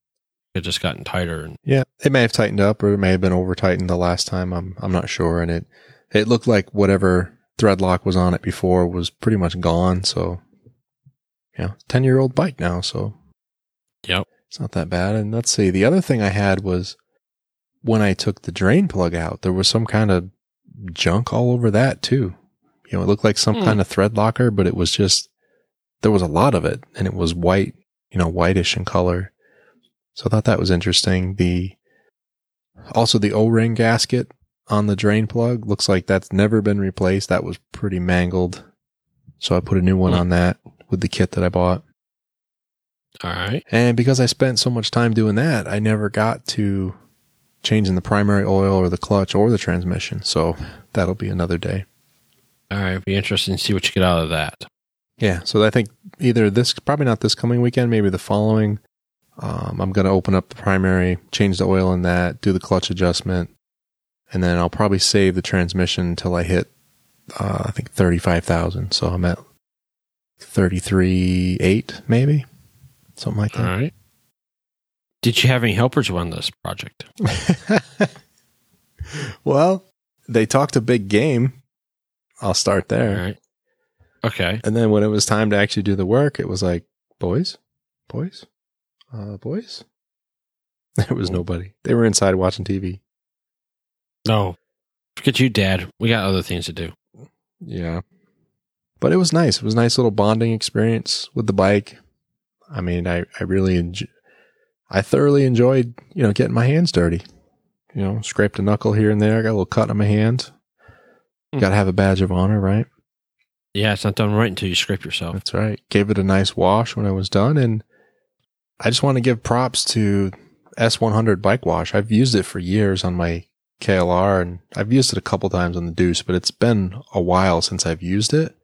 it just gotten tighter. And Yeah, it may have tightened up, or it may have been over tightened the last time. I'm I'm not sure, and it it looked like whatever thread lock was on it before was pretty much gone. So, yeah, ten year old bike now, so yep, it's not that bad. And let's see, the other thing I had was when I took the drain plug out, there was some kind of junk all over that too. You know, it looked like some Hmm. kind of thread locker, but it was just there was a lot of it, and it was white, you know, whitish in color. So I thought that was interesting. The also the O-ring gasket on the drain plug looks like that's never been replaced. That was pretty mangled. So I put a new one Hmm. on that with the kit that I bought. All right, And because I spent so much time doing that, I never got to changing the primary oil or the clutch or the transmission. So that'll be another day. all right. It'd be interesting to see what you get out of that. Yeah. So I think either this, probably not this coming weekend, maybe the following. Um, I'm going to open up the primary, change the oil in that, do the clutch adjustment, and then I'll probably save the transmission until I hit, uh, I think 35,000. So I'm at 33.8 maybe, something like that. right. Did you have any helpers on this project? well, they talked a big game. I'll start there. right. Okay. And then when it was time to actually do the work, it was like, boys, boys, uh, boys. There was nobody. They were inside watching TV. No, forget you, Dad. We got other things to do. Yeah. But it was nice. It was a nice little bonding experience with the bike. I mean, I, I really enjoy, I thoroughly enjoyed, you know, getting my hands dirty. You know, scraped a knuckle here and there, got a little cut on my hand. Hmm. Got to have a badge of honor, right? Yeah, it's not done right until you scrape yourself. That's right. Gave it a nice wash when I was done. And I just want to give props to S100 Bike Wash. I've used it for years on my KLR and I've used it a couple times on the Deuce, but it's been a while since I've used it.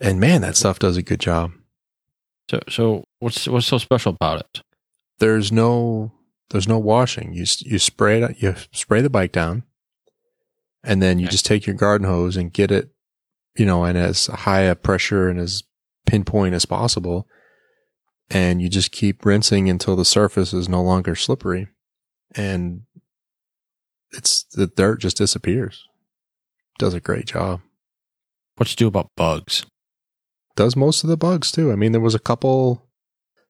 And man, that stuff does a good job. So, so what's what's so special about it? There's no, there's no washing. You, you spray it, you spray the bike down and then you Okay. just take your garden hose and get it, you know, in as high a pressure and as pinpoint as possible. And you just keep rinsing until the surface is no longer slippery. And it's the dirt just disappears. Does a great job. What's to do about bugs? Does most of the bugs too. I mean, there was a couple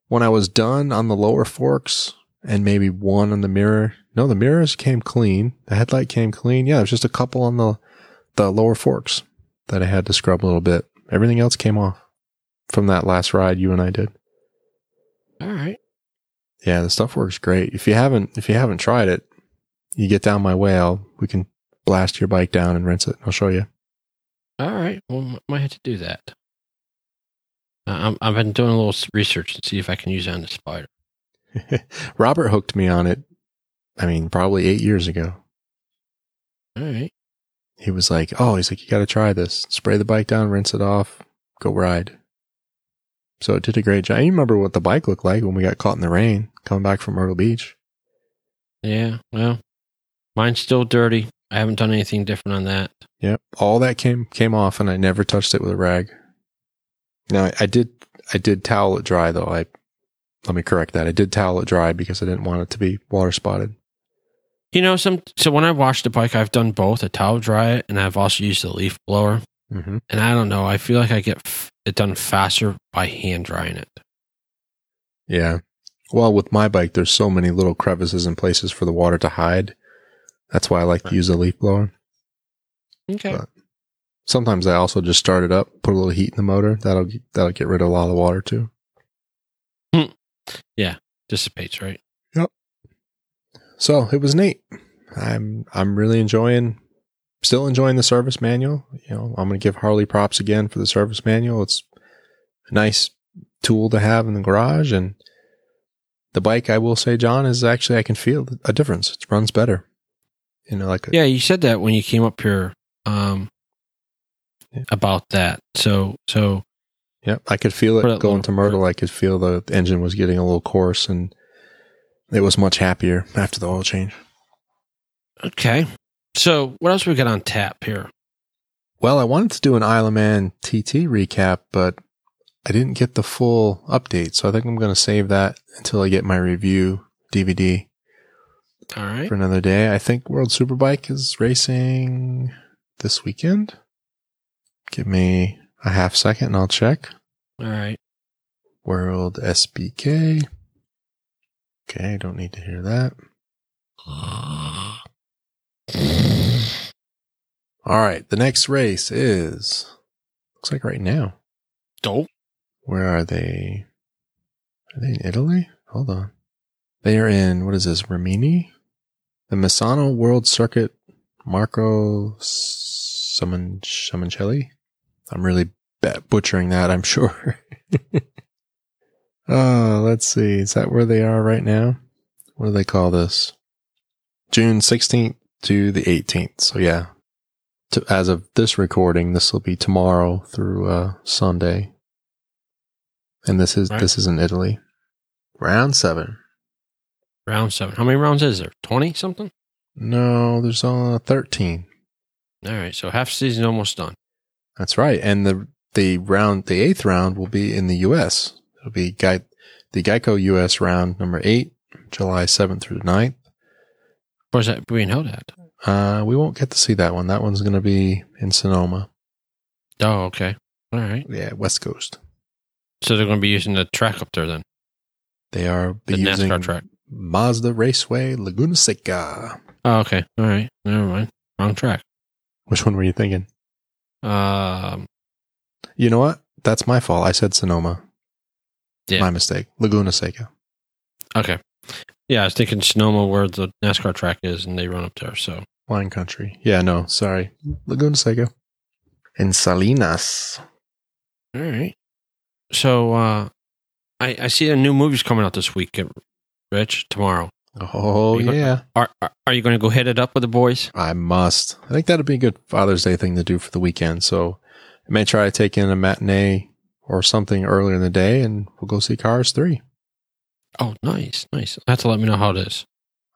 when I was done on the lower forks and maybe one on the mirror. No, the mirrors came clean. The headlight came clean. Yeah, it was just a couple on the the lower forks that I had to scrub a little bit. Everything else came off from that last ride you and I did. All right. Yeah, the stuff works great. If you haven't if you haven't tried it, you get down my way, I'll we can blast your bike down and rinse it. I'll show you. All right. Well, m- might have to do that. Uh, I'm, I've been doing a little research to see if I can use it on the spider. Robert hooked me on it. I mean, probably eight years ago. All right. He was like, "Oh, he's like, you got to try this. Spray the bike down, rinse it off, go ride." So it did a great job. You remember what the bike looked like when we got caught in the rain coming back from Myrtle Beach? Yeah. Well, mine's still dirty. I haven't done anything different on that. Yep, all that came came off, and I never touched it with a rag. Now I, I did I did towel it dry though. I let me correct that. I did towel it dry because I didn't want it to be water spotted. You know, some. So when I wash the bike, I've done both a towel dry it, and I've also used the leaf blower. Mm-hmm. And I don't know. I feel like I get f- it done faster by hand drying it. Yeah. Well, with my bike, there's so many little crevices and places for the water to hide. That's why I like to use a leaf blower. Okay. But- Sometimes I also just start it up, put a little heat in the motor. That'll that'll get rid of a lot of the water too. Yeah, dissipates, right? Yep. So it was neat. I'm I'm really enjoying, still enjoying the service manual. You know, I'm going to give Harley props again for the service manual. It's a nice tool to have in the garage, and the bike. I will say, John, is actually I can feel a difference. It runs better. You know, like a, Yeah, you said that when you came up here um, Yeah. about that. So, so yeah, I could feel it going low. to Myrtle. I could feel the engine was getting a little coarse, and it was much happier after the oil change. okay. So, what else we got on tap here? Well, I wanted to do an Isle of Man TT recap, but I didn't get the full update. So I think I'm going to save that until I get my review DVD All right. for another day. I think World Superbike is racing this weekend. Give me a half second and I'll check. All right. World SBK. Okay, don't need to hear that. All right, the next race is looks like right now. Dope. Where are they? Are they in Italy? Hold on. They are in what is this? Rimini, the Misano World Circuit. Marco Simoncelli. I'm really butchering that. I'm sure. Oh, let's see. Is that where they are right now? What do they call this? June 16th to the 18th. So yeah, to, as of this recording, this will be tomorrow through uh, Sunday. And this is Right. this is in Italy. Round seven. Round seven. How many rounds is there? 20 something? No, there's uh, 13. All right. So half season almost done. That's right. And the the round, the eighth round will be in the U.S. It'll be Guy, the Geico U.S. round number eight, July 7th through the 9th. Where's that being held at? Uh, we won't get to see that one. That one's going to be in Sonoma. Oh, okay. All right. Yeah, West Coast. So they're going to be using the track up there then. They are The using NASCAR track. Mazda Raceway Laguna Seca. Oh, okay. All right. Never mind. Wrong track. Which one were you thinking? Um, You know what? That's my fault. I said Sonoma. Yeah. My mistake. Laguna Seca. okay. Yeah, I was thinking Sonoma where the NASCAR track is and they run up there. So, Wine Country. Yeah, no, sorry. Laguna Seca. In Salinas. all right. So, uh, I, I see a new movie's coming out this week, Rich, tomorrow. Oh, go- yeah. Are, are, are you going to go hit it up with the boys? I must. I think that'd be a good Father's Day thing to do for the weekend. So I may try to take in a matinee or something earlier in the day and we'll go see Cars 3. Oh, nice. Nice. You have to let me know how it is.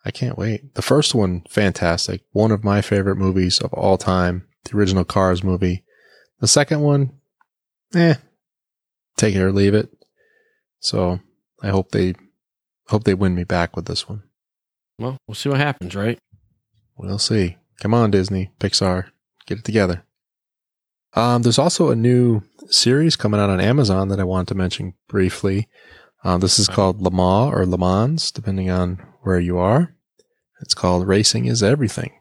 I can't wait. The first one, fantastic. One of my favorite movies of all time. The original Cars movie. The second one, eh, take it or leave it. So I hope they, hope they win me back with this one. Well, we'll see what happens, right? We'll see. Come on, Disney, Pixar, get it together. Um, there's also a new series coming out on Amazon that I wanted to mention briefly. Um, this is called Le Mans or Le Mans, depending on where you are. It's called Racing is Everything.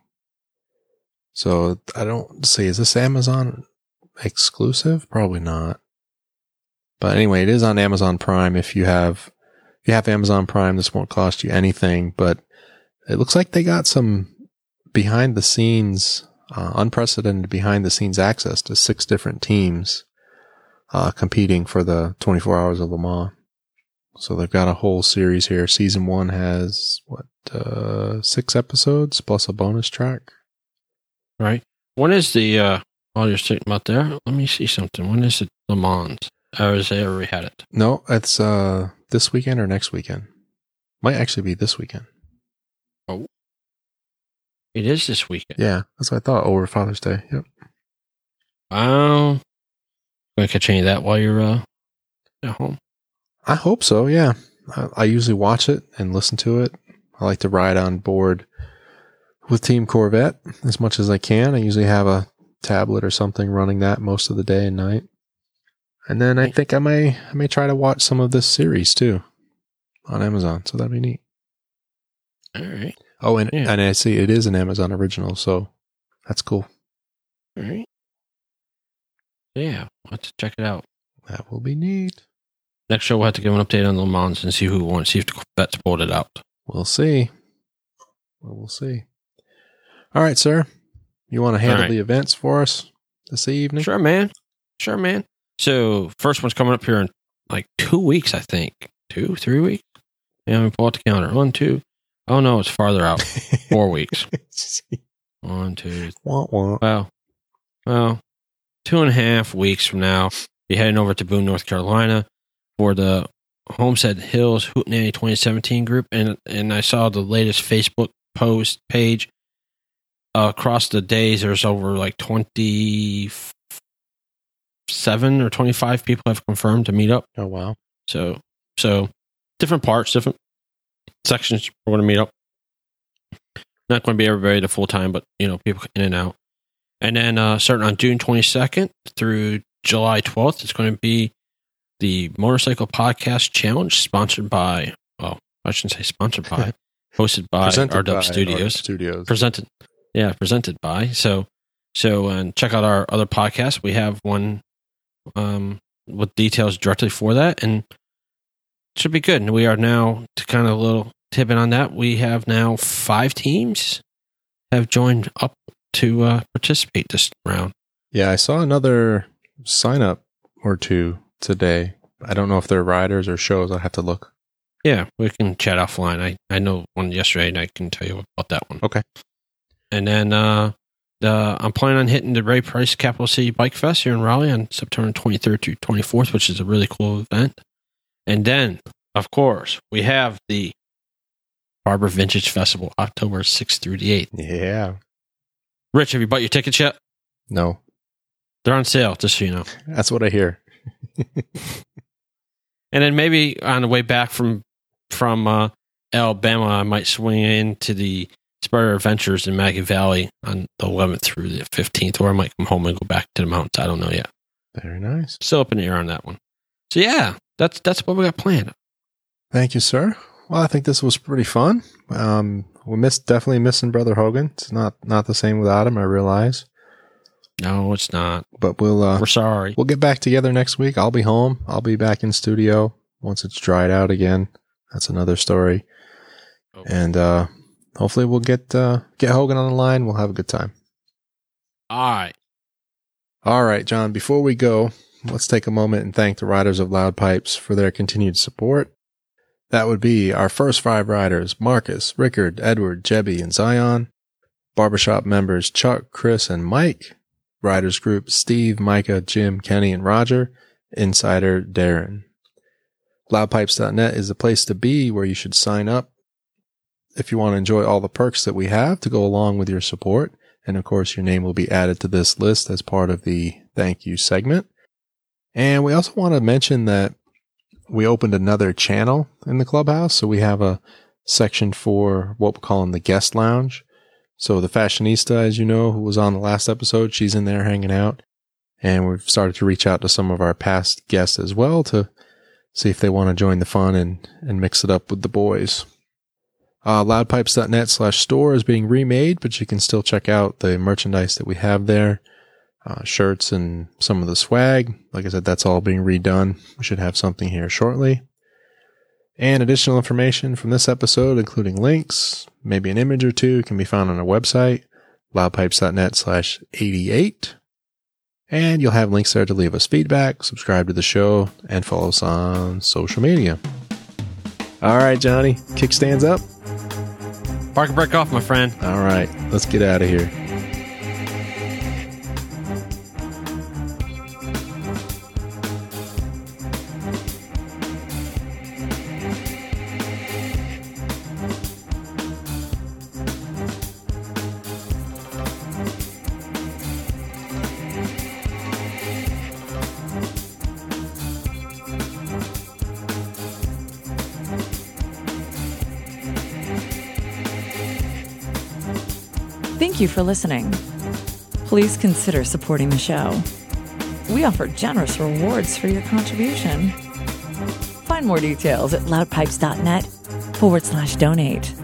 So I don't see, is this Amazon exclusive? Probably not. But anyway, it is on Amazon Prime. If you have, if you have Amazon Prime, this won't cost you anything, but it looks like they got some behind the scenes, uh, unprecedented behind the scenes access to six different teams, uh, competing for the 24 hours of Le Mans. So they've got a whole series here. Season one has what, uh, six episodes plus a bonus track. Right. When is the, uh, while you're sitting about there, let me see something. When is it Le Mans? Or is they already had it? No, it's, uh, this weekend or next weekend. Might actually be this weekend. Oh. It is this weekend. Yeah, that's what I thought over Father's Day. Yep. Wow. Going to catch any of that while you're, uh, at home? I hope so. Yeah. I, I usually watch it and listen to it. I like to ride on board with Team Corvette as much as I can. I usually have a tablet or something running that most of the day and night. And then I think I may, I may try to watch some of this series too on Amazon. So that'd be neat. All right. Oh, and, Yeah. and I see it is an Amazon original. So that's cool. All right. Yeah. We'll have to check it out. That will be neat. Next show, we'll have to give an update on Le Mans and see who won, see if pulled it out. We'll see. Well, we'll see. All right, sir. You want to handle right. the events for us this evening? Sure, man. Sure, man. So, first one's coming up here in like two weeks, I think. Two, three weeks? Yeah, let me pull out the calendar. One, two. Oh, no, it's farther out. Four weeks. One, two. wah, wah. Well, well, two and a half weeks from now, be heading over to Boone, North Carolina for the Homestead Hills Hootenanny 2017 group. And, and I saw the latest Facebook post page. uh, across the days, there's over like 27 or 25 people have confirmed to meet up. Oh wow. So, so different parts, different sections we're going to meet up. Not going to be everybody the full time, but you know, people in and out. And then uh, starting on June 22nd through July 12th, it's going to be the Motorcycle Podcast Challenge, sponsored by, well, I shouldn't say sponsored by, hosted by by Studios, Studios. presented, yeah, presented by. So, so and check out our other podcast. We have one um, with details directly for that, and should be good. And we are now to kind of a little tidbit on that. We have now five teams have joined up to uh, participate this round. Yeah, I saw another sign up or two today. I don't know if they're riders or shows. I'll have to look. Yeah, we can chat offline. I, I know one yesterday, and I can tell you about that one. Okay. And then uh, the, I'm planning on hitting the Ray Price Capital City Bike Fest here in Raleigh on September 23rd to 24th, which is a really cool event. And then, of course, we have the Barber Vintage Festival, October 6th through the 8th. Yeah. Rich, have you bought your tickets yet? No, They're on sale, just so you know. that's what I hear. And then maybe on the way back from from uh, Alabama, I might swing into the Sparta Adventures in Maggie Valley on the 11th through the 15th, or I might come home and go back to the mountains. I don't know yet. Very nice. Still up in the air on that one. So yeah, that's that's what we got planned. Thank you, sir. Well, I think this was pretty fun. Um, we missed definitely missing Brother Hogan. It's not not the same without him. I realize, No, it's not. but we'll uh, We're sorry. we'll get back together next week. I'll be home. I'll be back in studio once it's dried out again. That's another story. Oh. And uh, hopefully we'll get uh, get Hogan on the line. We'll have a good time. All right. All right, John. Before we go, let's take a moment and thank the riders of Loud Pipes for their continued support. That would be our first five riders Marcus, Rickard, Edward, Jebby, and Zion. Barbershop members Chuck, Chris, and Mike. Riders group Steve, Micah, Jim, Kenny, and Roger. Insider Darren. Loudpipes.net is the place to be where you should sign up if you want to enjoy all the perks that we have to go along with your support. And of course, your name will be added to this list as part of the thank you segment. And we also want to mention that we opened another channel in the clubhouse. So we have a section for what we're calling the guest lounge. So the fashionista, as you know, who was on the last episode, she's in there hanging out. And we've started to reach out to some of our past guests as well to see if they want to join the fun and, and mix it up with the boys. Uh, loudpipes.net slash store is being remade, but you can still check out the merchandise that we have there. Uh, shirts and some of the swag. Like I said, that's all being redone. We should have something here shortly. And additional information from this episode, including links, maybe an image or two, can be found on our website, loudpipes.net slash 88. And you'll have links there to leave us feedback, subscribe to the show, and follow us on social media. All right, Johnny, kickstands up. Park and break off, my friend. All right, let's get out of here. You for listening. Please consider supporting the show. We offer generous rewards for your contribution. Find more details at loudpipes.net forward slash donate.